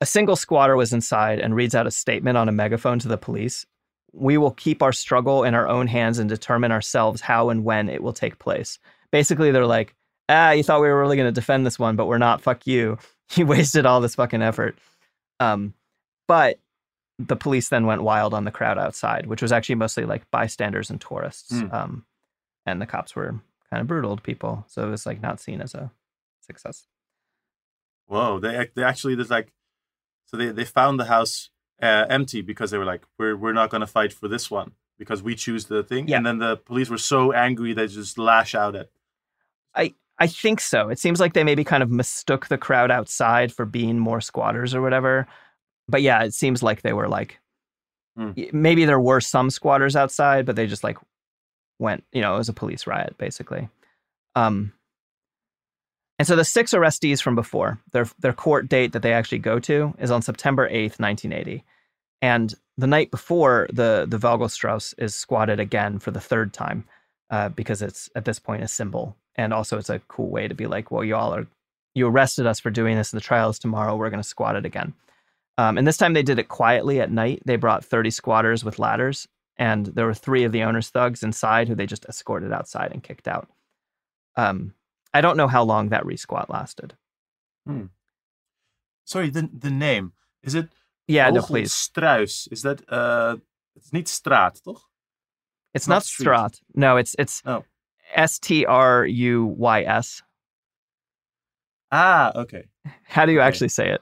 A single squatter was inside and reads out a statement on a megaphone to the police. We will keep our struggle in our own hands and determine ourselves how and when it will take place. Basically, they're like, ah, you thought we were really going to defend this one, but we're not. Fuck you. You wasted all this fucking effort. Um, but the police then went wild on the crowd outside, which was actually mostly like bystanders and tourists. Hmm. Um, and the cops were kind of brutal to people. So it was like not seen as a success. Whoa, they they actually there's like, so they they found the house uh, empty because they were like, we're we're not going to fight for this one because we choose the thing. Yeah. And then the police were so angry they just lash out at. I I think so. It seems like they maybe kind of mistook the crowd outside for being more squatters or whatever. But yeah, it seems like they were like y- maybe there were some squatters outside, but they just like went, you know, it was a police riot basically. Um and so the six arrestees from before, their their court date that they actually go to is on September 8th, 1980. And the night before, the the Vogelstrauss is squatted again for the third time uh, because it's at this point a symbol, and also it's a cool way to be like, well, you all are you arrested us for doing this, and the trial is tomorrow. We're going to squat it again. Um, and this time they did it quietly at night. They brought 30 squatters with ladders, and there were three of the owner's thugs inside who they just escorted outside and kicked out. Um, I don't know how long that resquat lasted. Hmm. Sorry, the the name is it? Yeah, no, please. Struis. Is that uh? It's niet straat, toch? It's not not. Strat. No, it's it's Oh. S T R U Y S. Ah, okay. How do you Okay. actually say it?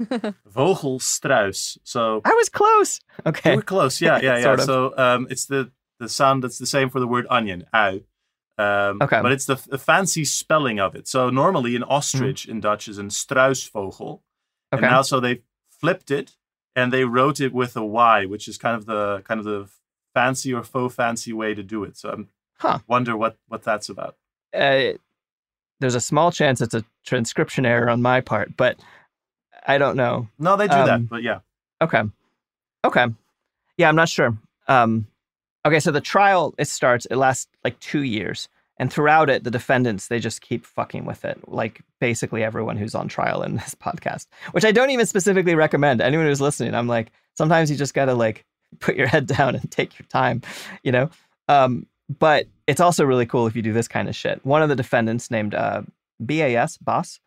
Vogelstruis. So I was close. you Okay. were close. Yeah, yeah, yeah. So um, it's the the sound that's the same for the word onion. Ui. Um, Okay. But it's the, the fancy spelling of it. So normally an ostrich in Dutch is een struisvogel. And Okay. now so they flipped it and they wrote it with a Y, which is kind of the kind of the fancy or faux fancy way to do it. So I Huh. wonder what what that's about. Uh, there's a small chance it's a transcription error on my part, but I don't know. No, they do Um, that, but yeah. Okay. Okay. Yeah, I'm not sure. Um, okay, so the trial it starts. It lasts like two years, and throughout it, the defendants they just keep fucking with it. Like basically everyone who's on trial in this podcast, which I don't even specifically recommend. Anyone who's listening, I'm like, sometimes you just gotta like put your head down and take your time, you know. Um, but it's also really cool if you do this kind of shit. One of the defendants named uh, BAS Boss.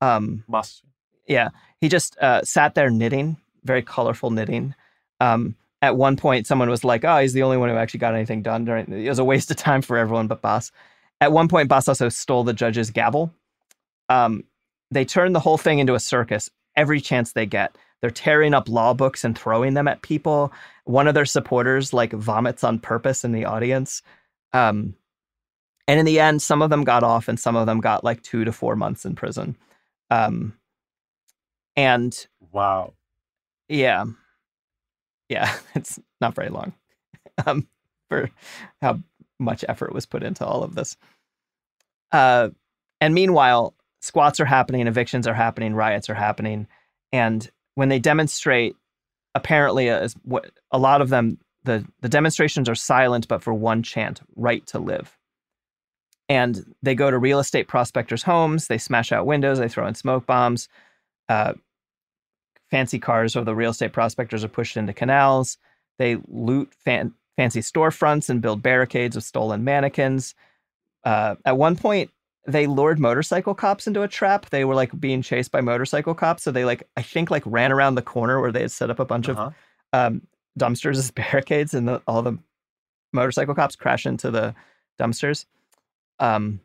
Um, Bas. yeah, he just uh, sat there knitting, very colorful knitting. Um, at one point, someone was like, "Oh, he's the only one who actually got anything done during." It was a waste of time for everyone but Bas. At one point, Bas also stole the judge's gavel. Um, they turn the whole thing into a circus every chance they get. They're tearing up law books and throwing them at people. One of their supporters like vomits on purpose in the audience. Um, and in the end, some of them got off, and some of them got like two to four months in prison. Um, and wow, yeah, yeah, it's not very long um, for how much effort was put into all of this. Uh, and meanwhile, squats are happening, evictions are happening, riots are happening, and when they demonstrate, apparently, a, a lot of them the the demonstrations are silent, but for one chant: "Right to live." And they go to real estate prospectors' homes. They smash out windows. They throw in smoke bombs. Uh, fancy cars of the real estate prospectors are pushed into canals. They loot fan- fancy storefronts and build barricades with stolen mannequins. Uh, at one point, they lured motorcycle cops into a trap. They were like being chased by motorcycle cops, so they like I think like ran around the corner where they had set up a bunch uh-huh. of um, dumpsters as barricades, and the, all the motorcycle cops crash into the dumpsters. Um,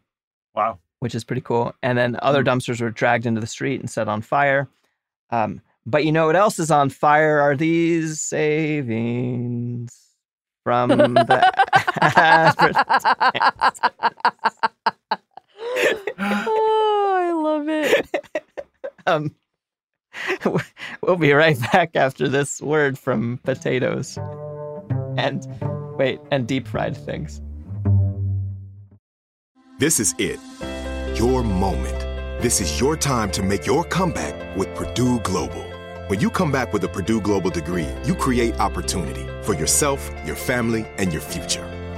wow, which is pretty cool. And then other mm-hmm. dumpsters were dragged into the street and set on fire. Um, but you know what else is on fire? Are these savings from the oh, I love it. um, we'll be right back after this word from potatoes and wait and deep fried things. This is it. Your moment. This is your time to make your comeback with Purdue Global. When you come back with a Purdue Global degree, you create opportunity for yourself, your family, and your future.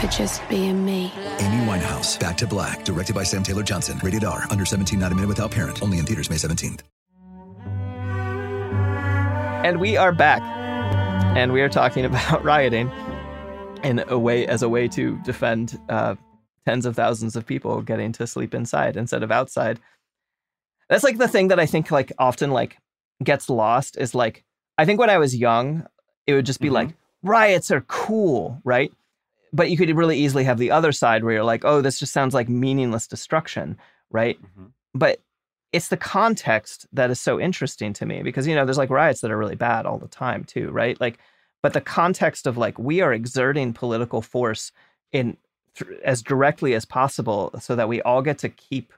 for just being me. Amy Winehouse, Back to Black, directed by Sam Taylor Johnson. Rated R, under 17, not a minute without parent. Only in theaters May 17th. And we are back. And we are talking about rioting in a way as a way to defend uh, tens of thousands of people getting to sleep inside instead of outside. That's like the thing that I think like often like gets lost is like I think when I was young, it would just be mm-hmm. like riots are cool, right? But you could really easily have the other side where you're like, oh, this just sounds like meaningless destruction, right? Mm-hmm. But it's the context that is so interesting to me because you know there's like riots that are really bad all the time too, right? Like, but the context of like we are exerting political force in th- as directly as possible so that we all get to keep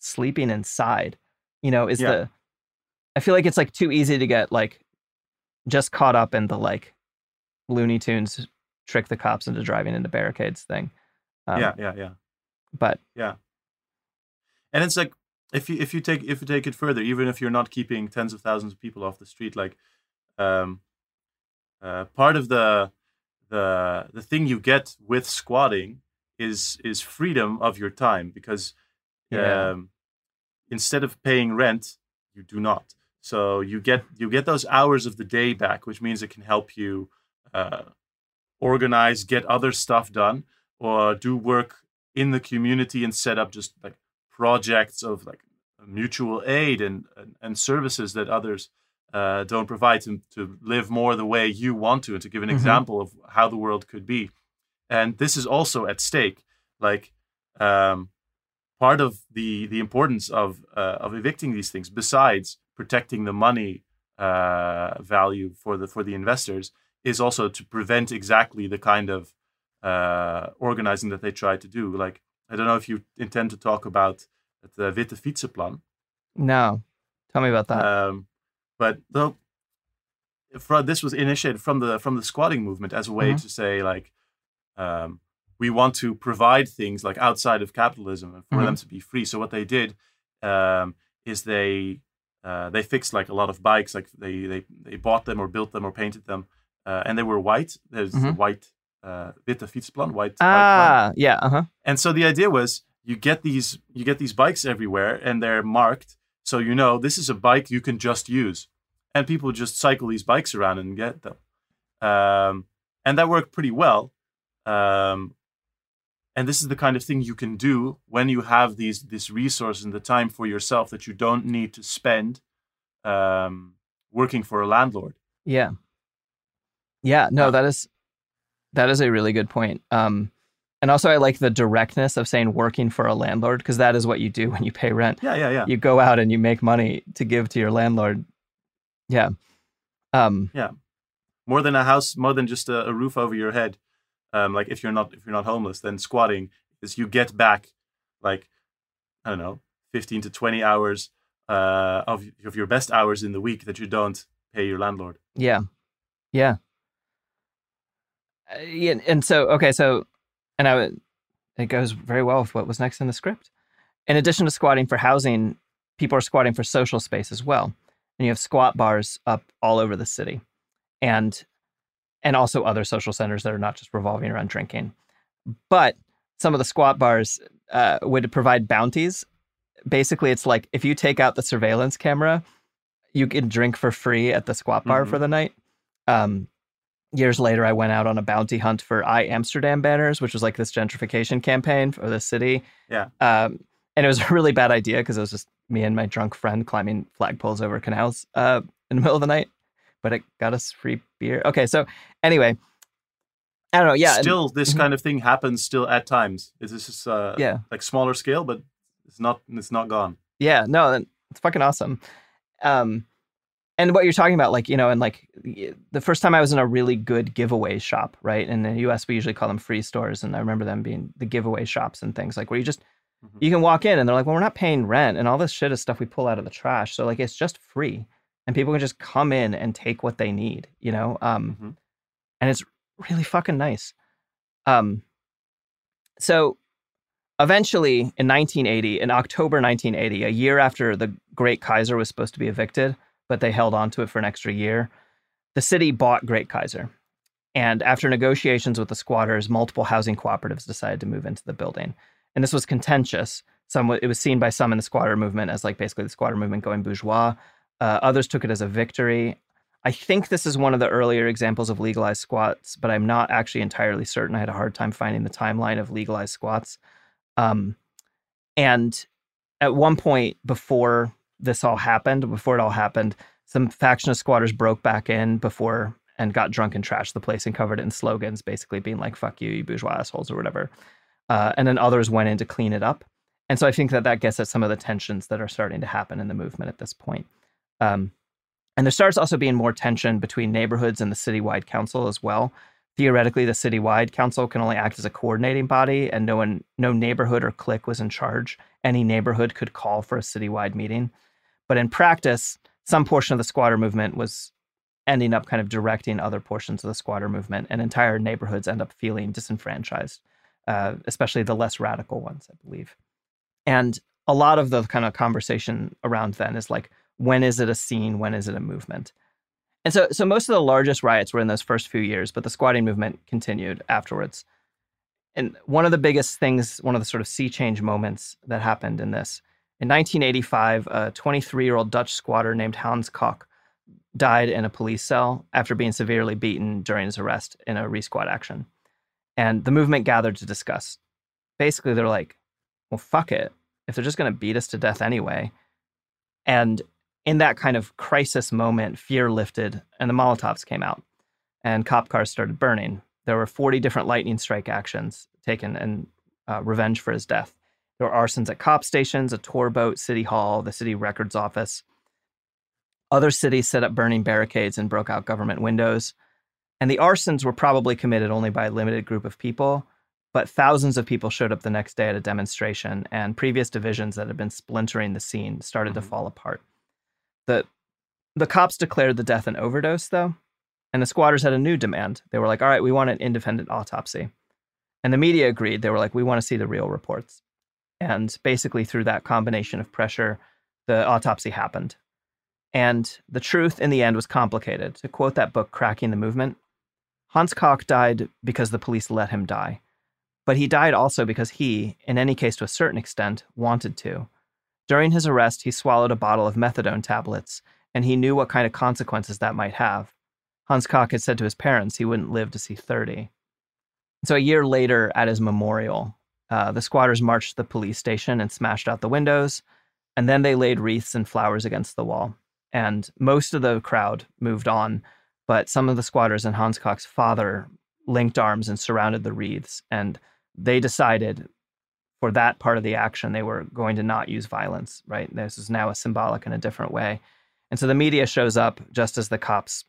sleeping inside. You know, is yeah. the I feel like it's like too easy to get like just caught up in the like Looney Tunes trick the cops into driving into barricades thing. Um, yeah, yeah, yeah. But yeah, and it's like if you if you take if you take it further, even if you're not keeping tens of thousands of people off the street, like um, uh, part of the the the thing you get with squatting is is freedom of your time because yeah. um, instead of paying rent, you do not. So you get you get those hours of the day back, which means it can help you uh, organize, get other stuff done, or do work in the community and set up just like projects of like mutual aid and and, and services that others uh, don't provide to, to live more the way you want to and to give an Mhm. example of how the world could be and this is also at stake like um, part of the the importance of uh, of evicting these things besides protecting the money uh, value for the for the investors is also to prevent exactly the kind of uh, organizing that they try to do like i don't know if you intend to talk about the witte fietsenplan No. Tell me about that. um, but though fro- this was initiated from the from the squatting movement as a way Mhm. to say like um, we want to provide things like outside of capitalism and for them Mhm. to be free. So what they did um, is they uh, they fixed like a lot of bikes, like they they they bought them or built them or painted them, uh, and they were white. There's the Mhm. white uh, witte fietsplan, white. white plan. ah, yeah. Uh huh. And so the idea was you get these you get these bikes everywhere and they're marked so you know this is a bike you can just use. And people just cycle these bikes around and get them. Um, and that worked pretty well. Um, and this is the kind of thing you can do when you have these this resource and the time for yourself that you don't need to spend um, working for a landlord. Yeah. Yeah, no, that is that is a really good point. Um and also I like the directness of saying working for a landlord because that is what you do when you pay rent. Yeah, yeah, yeah. You go out and you make money to give to your landlord. Yeah. Um Yeah, more than a house, more than just a, a roof over your head. Um, like if you're not if you're not homeless, then squatting is you get back like I don't know, fifteen to twenty hours uh, of of your best hours in the week that you don't pay your landlord. yeah. Yeah. Uh, yeah, and so okay, so and I would it goes very well with what was next in the script. In addition to squatting for housing, people are squatting for social space as well. And you have squat bars up all over the city. And and also other social centers that are not just revolving around drinking. But some of the squat bars uh, would provide bounties. Basically, it's like if you take out the surveillance camera, you can drink for free at the squat bar Mhm. for the night. Um, years later, I went out on a bounty hunt for I Amsterdam banners, which was like this gentrification campaign for the city. Yeah. Um, and it was a really bad idea because it was just me and my drunk friend climbing flagpoles over canals uh, in the middle of the night. But it got us free beer. Okay, so anyway, I don't know. Yeah, and- still, this Mhm. kind of thing happens still at times. It's just uh, Yeah. like smaller scale, but it's not it's not gone. Yeah, no, it's fucking awesome. Um, and what you're talking about, like you know, and like the first time I was in a really good giveaway shop, right? In the U.S., we usually call them free stores, and I remember them being the giveaway shops and things like where you just Mhm. you can walk in and they're like, well, we're not paying rent, and all this shit is stuff we pull out of the trash, so like it's just free, and people can just come in and take what they need, you know. Um, Mhm. and it's really fucking nice. Um, so eventually in 1980, in October 1980, a year after the Great Kaiser was supposed to be evicted, but they held on to it for an extra year, the city bought Great Kaiser. And after negotiations with the squatters, multiple housing cooperatives decided to move into the building. And this was contentious. Some it was seen by some in the squatter movement as like basically the squatter movement going bourgeois. Uh, others took it as a victory. I think this is one of the earlier examples of legalized squats, but I'm not actually entirely certain. I had a hard time finding the timeline of legalized squats. Um, and at one point before this all happened, before it all happened, some faction of squatters broke back in before and got drunk and trashed the place and covered it in slogans, basically being like "fuck you, you bourgeois assholes" or whatever. Uh, and then others went in to clean it up. And so I think that that gets at some of the tensions that are starting to happen in the movement at this point. Um, and there starts also being more tension between neighborhoods and the citywide council as well. Theoretically, the citywide council can only act as a coordinating body, and no one, no neighborhood or clique was in charge. Any neighborhood could call for a citywide meeting, but in practice, some portion of the squatter movement was ending up kind of directing other portions of the squatter movement, and entire neighborhoods end up feeling disenfranchised, uh, especially the less radical ones, I believe. And a lot of the kind of conversation around then is like, when is it a scene? When is it a movement? And so, so most of the largest riots were in those first few years, but the squatting movement continued afterwards. And one of the biggest things, one of the sort of sea change moments that happened in this In 1985, a 23 year old Dutch squatter named Hans Kok died in a police cell after being severely beaten during his arrest in a resquat action. And the movement gathered to discuss. Basically, they're like, well, fuck it. If they're just going to beat us to death anyway. And in that kind of crisis moment, fear lifted and the Molotovs came out and cop cars started burning. There were 40 different lightning strike actions taken in uh, revenge for his death. There were arsons at cop stations, a tour boat, city hall, the city records office. Other cities set up burning barricades and broke out government windows. And the arsons were probably committed only by a limited group of people, but thousands of people showed up the next day at a demonstration, and previous divisions that had been splintering the scene started to mm-hmm. fall apart. The, the cops declared the death an overdose, though, and the squatters had a new demand. They were like, all right, we want an independent autopsy. And the media agreed. They were like, we want to see the real reports. And basically, through that combination of pressure, the autopsy happened. And the truth in the end was complicated. To quote that book, Cracking the Movement, Hans Kok died because the police let him die. But he died also because he, in any case to a certain extent, wanted to. During his arrest, he swallowed a bottle of methadone tablets, and he knew what kind of consequences that might have. Hans Kok had said to his parents he wouldn't live to see 30. So a year later, at his memorial, uh, the squatters marched to the police station and smashed out the windows, and then they laid wreaths and flowers against the wall. And most of the crowd moved on, but some of the squatters and Hans Kok's father linked arms and surrounded the wreaths. And they decided for that part of the action, they were going to not use violence, right? This is now a symbolic in a different way. And so the media shows up just as the cops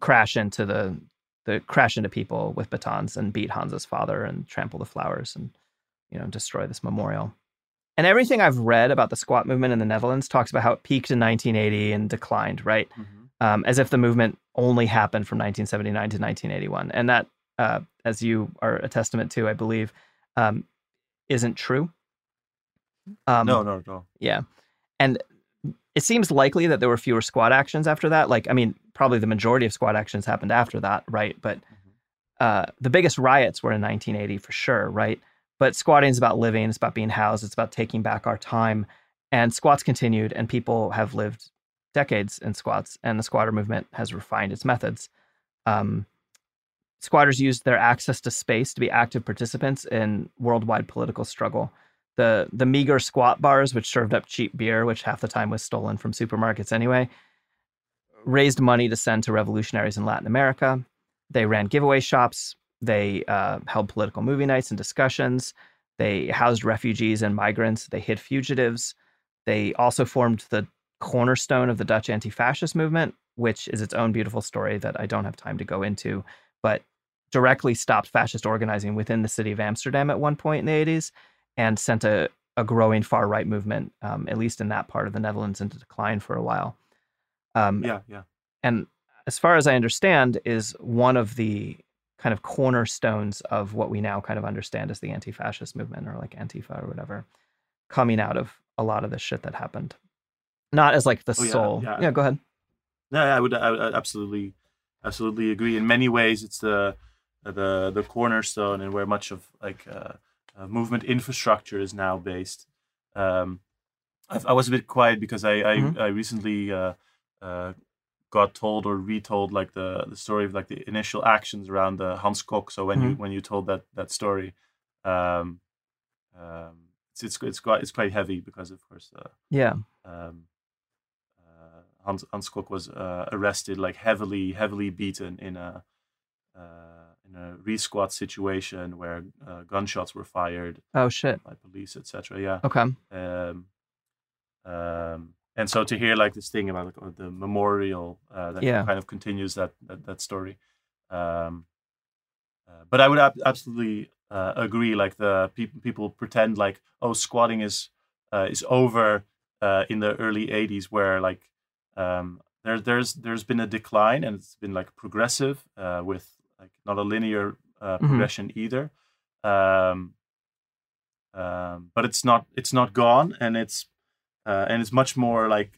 crash into the, the crash into people with batons and beat Hans's father and trample the flowers and, you know, destroy this memorial. And everything I've read about the squat movement in the Netherlands talks about how it peaked in 1980 and declined, right? Mm-hmm. Um, as if the movement only happened from 1979 to 1981. And that uh, as you are a testament to, I believe, um, isn't true. Um, no, no, no. Yeah, and it seems likely that there were fewer squat actions after that. Like, I mean, probably the majority of squat actions happened after that, right? But mm-hmm. uh, the biggest riots were in 1980 for sure, right? But squatting is about living, it's about being housed, it's about taking back our time. And squats continued, and people have lived decades in squats, and the squatter movement has refined its methods. Um, squatters used their access to space to be active participants in worldwide political struggle. The, the meager squat bars, which served up cheap beer, which half the time was stolen from supermarkets anyway, raised money to send to revolutionaries in Latin America. They ran giveaway shops. They uh, held political movie nights and discussions. They housed refugees and migrants. They hid fugitives. They also formed the cornerstone of the Dutch anti fascist movement, which is its own beautiful story that I don't have time to go into but directly stopped fascist organizing within the city of Amsterdam at one point in the 80s and sent a, a growing far right movement, um, at least in that part of the Netherlands, into decline for a while. Um, yeah, yeah. And as far as I understand, is one of the kind of cornerstones of what we now kind of understand as the anti-fascist movement or like Antifa or whatever, coming out of a lot of the shit that happened. Not as like the oh, yeah, soul. Yeah. yeah, go ahead. No, I would, I would absolutely absolutely agree. In many ways, it's the the the cornerstone and where much of like uh, uh, movement infrastructure is now based. Um, i was a bit quiet because I I, mm-hmm. I recently uh, uh, got told or retold like the the story of like the initial actions around the Hans Kok. So when mm-hmm. you when you told that that story, um, um, it's it's it's quite it's quite heavy because of course uh, yeah. Um, Hans, Hans Kok was uh, arrested, like heavily, heavily beaten in a uh, in a resquat situation where uh, gunshots were fired. Oh shit! By police, etc. Yeah. Okay. Um, um, and so to hear like this thing about like, the memorial uh, that yeah. kind of continues that that, that story. Um, uh, but I would ab- absolutely uh, agree. Like the people people pretend like oh squatting is is over in the early '80s, where like um, there, there's there's been a decline and it's been like progressive uh, with like not a linear uh, mm-hmm. progression mm-hmm. either. Um, um, but it's not it's not gone and it's uh, and it's much more like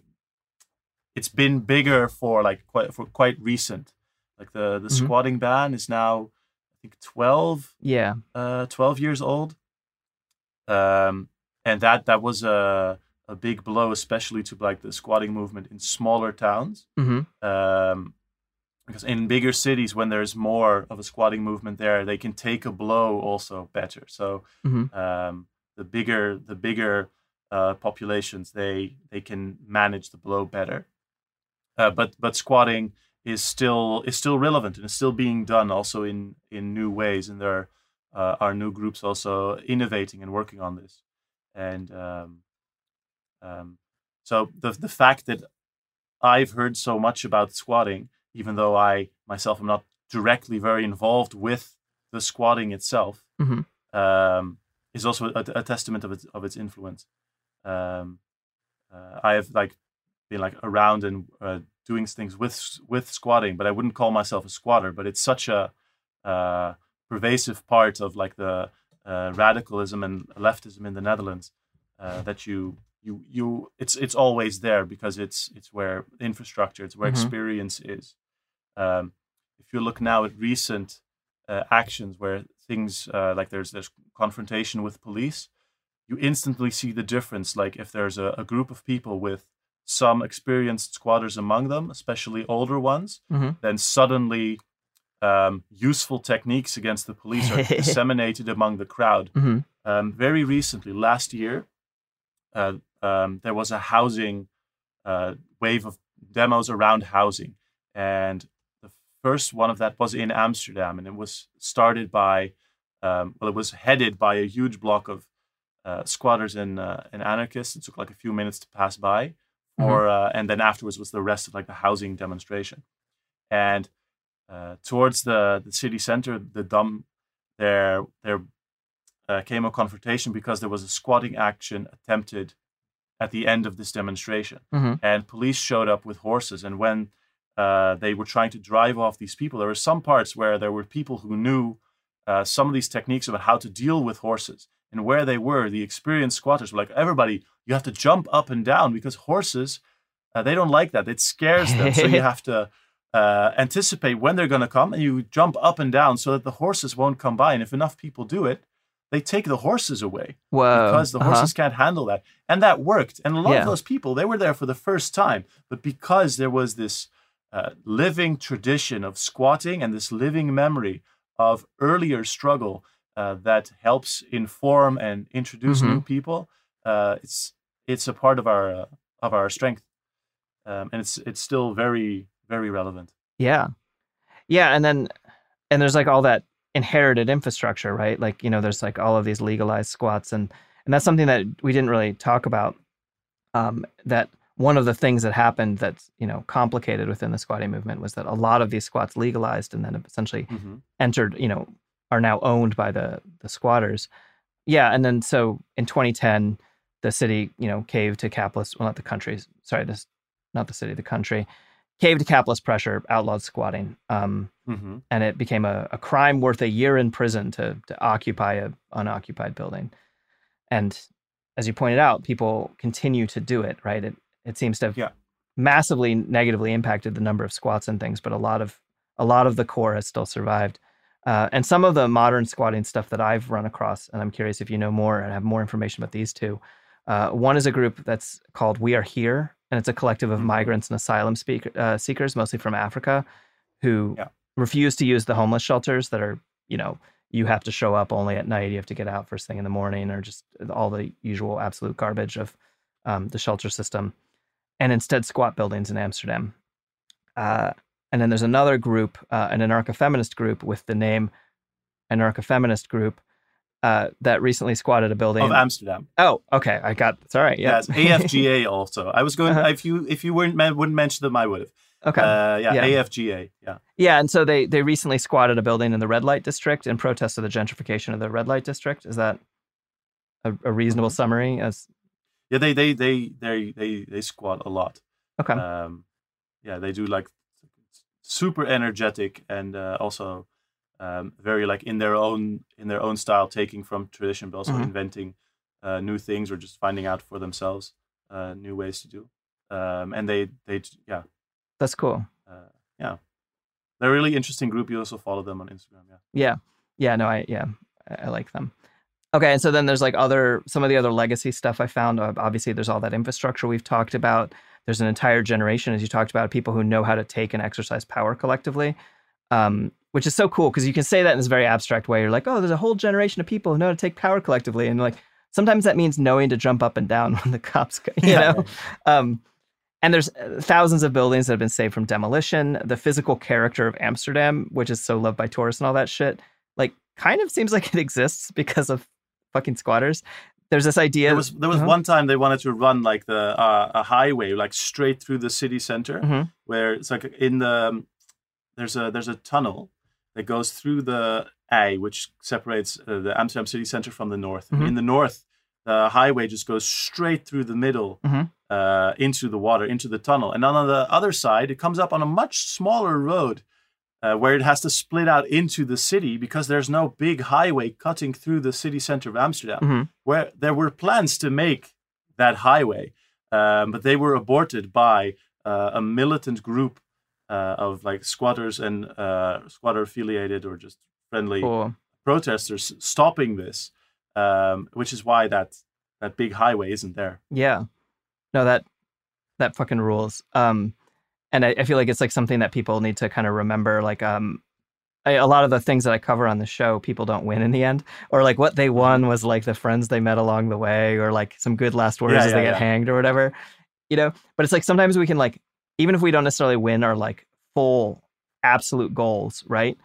it's been bigger for like quite for quite recent. Like the the mm-hmm. squatting ban is now I think twelve yeah uh, twelve years old. Um, and that that was a a big blow, especially to like the squatting movement in smaller towns. hmm Um, because in bigger cities, when there's more of a squatting movement there, they can take a blow also better. So Mhm. um, the bigger the bigger uh, populations, they they can manage the blow better. Uh, but but squatting is still is still relevant and is still being done also in in new ways, and there uh, are new groups also innovating and working on this. And um, um, so the the fact that I've heard so much about squatting, even though I myself am not directly very involved with the squatting itself, Mhm. um, is also a, a testament of its of its influence. Um, uh, I have like been like around and uh, doing things with with squatting, but I wouldn't call myself a squatter. But it's such a uh, pervasive part of like the uh, radicalism and leftism in the Netherlands uh, that you you you it's it's always there because it's it's where infrastructure, it's where Mhm. experience is. Um, if you look now at recent uh, actions where things uh, like there's there's confrontation with police, you instantly see the difference. Like if there's a, a group of people with some experienced squatters among them, especially older ones, Mhm. then suddenly um, useful techniques against the police are disseminated among the crowd. Mhm. Um, very recently, last year, uh, um, there was a housing uh, wave of demos around housing, and the first one of that was in Amsterdam, and it was started by, um, well, it was headed by a huge block of uh, squatters and uh, and anarchists. It took like a few minutes to pass by, or uh, and then afterwards was the rest of like the housing demonstration, and uh, towards the the city center, the Dam, there there uh, came a confrontation because there was a squatting action attempted at the end of this demonstration, Mhm. and police showed up with horses. And when uh, they were trying to drive off these people, there were some parts where there were people who knew uh, some of these techniques about how to deal with horses. And where they were, the experienced squatters were like, everybody, you have to jump up and down because horses, uh, they don't like that. It scares them. so you have to uh, anticipate when they're going to come and you jump up and down so that the horses won't come by. And if enough people do it, they take the horses away Whoa. because the uh-huh. horses can't handle that. And that worked. And a lot Yeah. of those people, they were there for the first time. But because there was this uh, living tradition of squatting and this living memory of earlier struggle uh, that helps inform and introduce new people, uh, it's it's a part of our uh, of our strength, um, and it's it's still very very relevant. Yeah. Yeah. And then, and there's like all that inherited infrastructure, right? Like, you know, there's like all of these legalized squats. And, and that's something that we didn't really talk about. Um, that one of the things that happened that's, you know, complicated within the squatting movement was that a lot of these squats legalized and then essentially Mhm. entered, you know, are now owned by the, the squatters. Yeah. And then so in 2010, the city, you know, caved to capitalist, well, not the country, sorry, this, not the city, the country, caved to capitalist pressure, outlawed squatting, um, hmm and it became a, a crime worth a year in prison to to occupy a unoccupied building. And as you pointed out, people continue to do it. Right? It it seems to have Yeah. massively negatively impacted the number of squats and things, but a lot of a lot of the core has still survived. Uh, and some of the modern squatting stuff that I've run across, and I'm curious if you know more and have more information about these two. Uh, one is a group that's called We Are Here, and it's a collective of Mhm. migrants and asylum speak, uh, seekers, mostly from Africa, who Yeah. refuse to use the homeless shelters that are, you know, you have to show up only at night, you have to get out first thing in the morning, or just all the usual absolute garbage of um, the shelter system, and instead squat buildings in Amsterdam. And then there's another group, uh, an anarcho-feminist group with the name anarcho-feminist group uh, that recently squatted a building. Of Amsterdam. oh, okay, I got. It's all right. Yeah. AFGA also. I was going. Uh-huh. If you if you weren't wouldn't mention them, I would have. Okay. Uh, yeah, Yeah. AFGA. Yeah. Yeah, and so they they recently squatted a building in the red light district in protest of the gentrification of the red light district. Is that a, a reasonable Mm-hmm. summary? As Yeah, they they they they they they squat a lot. okay, Um, yeah, they do like super energetic and uh, also um, very like in their own in their own style, taking from tradition, but also Mhm. inventing uh, new things or just finding out for themselves uh, new ways to do. Um, and they they yeah that's cool. uh, yeah they're a really interesting group. You also follow them on Instagram. Yeah. Yeah, yeah, no, I yeah, I, I like them. Okay, and so then there's like other some of the other legacy stuff I found. Obviously, there's all that infrastructure we've talked about. There's an entire generation, as you talked about, people who know how to take and exercise power collectively, um, which is so cool because you can say that in this very abstract way. You're like, oh, there's a whole generation of people who know how to take power collectively, and like sometimes that means knowing to jump up and down when the cops, go, you Yeah. know. Um, and there's uh, thousands of buildings that have been saved from demolition. The physical character of Amsterdam, which is so loved by tourists and all that shit, like kind of seems like it exists because of fucking squatters. There's this idea. There was there was Uh-huh. one time they wanted to run like the uh, a highway like straight through the city center, Mhm. where it's like in the um, there's a there's a tunnel that goes through the IJ, which separates uh, the Amsterdam city center from the north. Mhm. in the north, the highway just goes straight through the middle Mhm. uh, into the water, into the tunnel. And then on the other side, it comes up on a much smaller road uh, where it has to split out into the city because there's no big highway cutting through the city center of Amsterdam. Mhm. Where there were plans to make that highway, um, but they were aborted by uh, a militant group uh, of like squatters and uh, squatter affiliated or just friendly protesters stopping this, um, which is why that that big highway isn't there. Yeah. No, that that fucking rules. Um, and I, I feel like it's like something that people need to kind of remember. Like, um, I, a lot of the things that I cover on the show, people don't win in the end, or like what they Mm-hmm. won was like the friends they met along the way, or like some good last words Yeah, as they yeah, get hanged or whatever. You know, but it's like sometimes we can like, even if we don't necessarily win our like full absolute goals, right?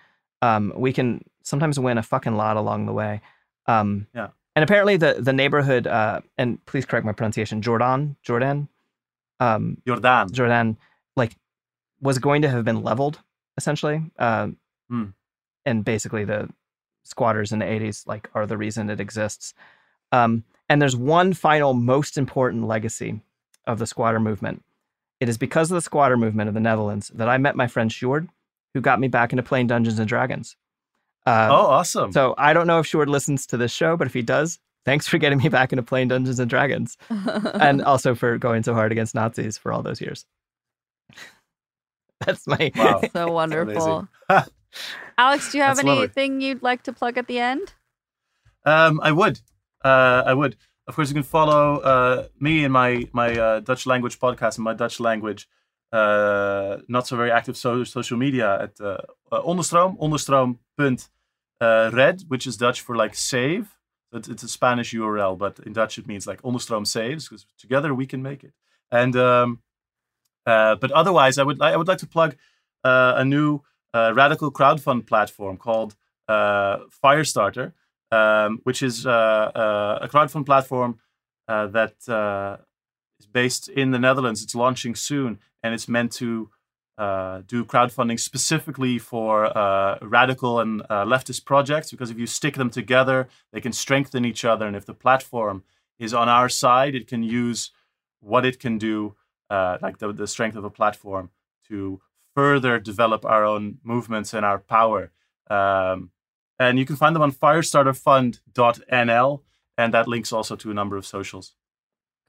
Um, we can sometimes win a fucking lot along the way. Um, Yeah. and apparently the the neighborhood, uh, and please correct my pronunciation, Jordan, Jordan, um, Jordan. Jordan, like was going to have been leveled essentially, um, Hmm. and basically the squatters in the '80s like are the reason it exists. Um, and there's one final most important legacy of the squatter movement. It is because of the squatter movement of the Netherlands that I met my friend Sjoerd, who got me back into playing Dungeons and Dragons. Uh, oh, awesome! so I don't know if Sjoerd listens to this show, but if he does, thanks for getting me back into playing Dungeons and Dragons, and also for going so hard against Nazis for all those years. That's my Wow. so wonderful. Alex, do you have That's lovely. anything you'd like to plug at the end? Um, I would. Uh, I would. Of course, you can follow uh, me in my my uh, Dutch language podcast in my Dutch language. Uh, not so very active so- social media at uh, uh, Onderstroom, onderstroom.red, which is Dutch for like save. It's, it's a Spanish URL, but in Dutch it means like Onderstroom saves because together we can make it. And um, uh, but otherwise, I would I would like to plug uh, a new uh, radical crowdfund platform called uh, Firestarter, um, which is uh, a crowdfund platform that is based in the Netherlands. It's launching soon, and it's meant to do crowdfunding specifically for radical and leftist projects. Because if you stick them together, they can strengthen each other, and if the platform is on our side, it can use what it can do, uh, like the, the strength of a platform, to further develop our own movements and our power. Um, and you can find them on firestarterfund.nl, and that links also to a number of socials.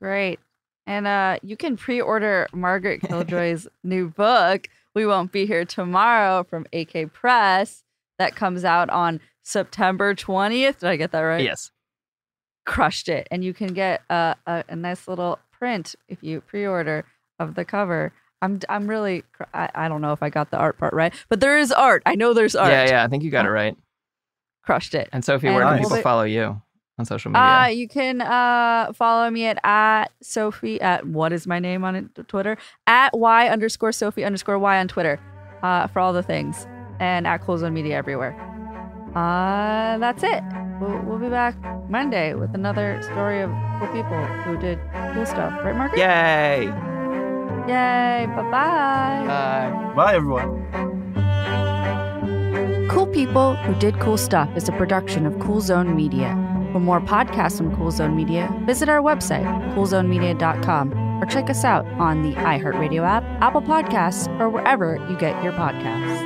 Great. And uh, you can pre order Margaret Killjoy's new book, We Won't Be Here Tomorrow, from AK Press, that comes out on September 20th. Did I get that right? yes. Crushed it. And you can get a, a, a nice little print if you pre order of the cover. I'm, I'm really, I, I don't know if I got the art part right, but there is art. I know there's art. Yeah, yeah. I think you got it right. Crushed it. And Sophie, where can people follow you on social media? Uh, you can uh, follow me at, at Sophie at what is my name on Twitter at y underscore Sophie underscore y on Twitter uh, for all the things and at Cool Zone Media everywhere. Uh, that's it. We'll, we'll be back Monday with another story of cool people who did cool stuff. Right, Margaret? Yay! Yay! Bye bye. Bye. Bye, everyone. Cool People Who Did Cool Stuff is a production of Cool Zone Media. For more podcasts from Cool Zone Media, visit our website, coolzonemedia.com, or check us out on the iHeartRadio app, Apple Podcasts, or wherever you get your podcasts.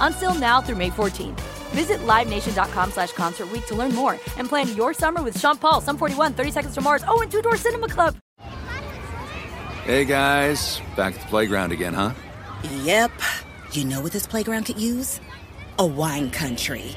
Until now through May 14th. Visit LiveNation.com slash Concert Week to learn more and plan your summer with Sean Paul, Sum 41, 30 Seconds to Mars, oh, and Two Door Cinema Club. Hey guys, back at the playground again, huh? Yep. You know what this playground could use? A wine country.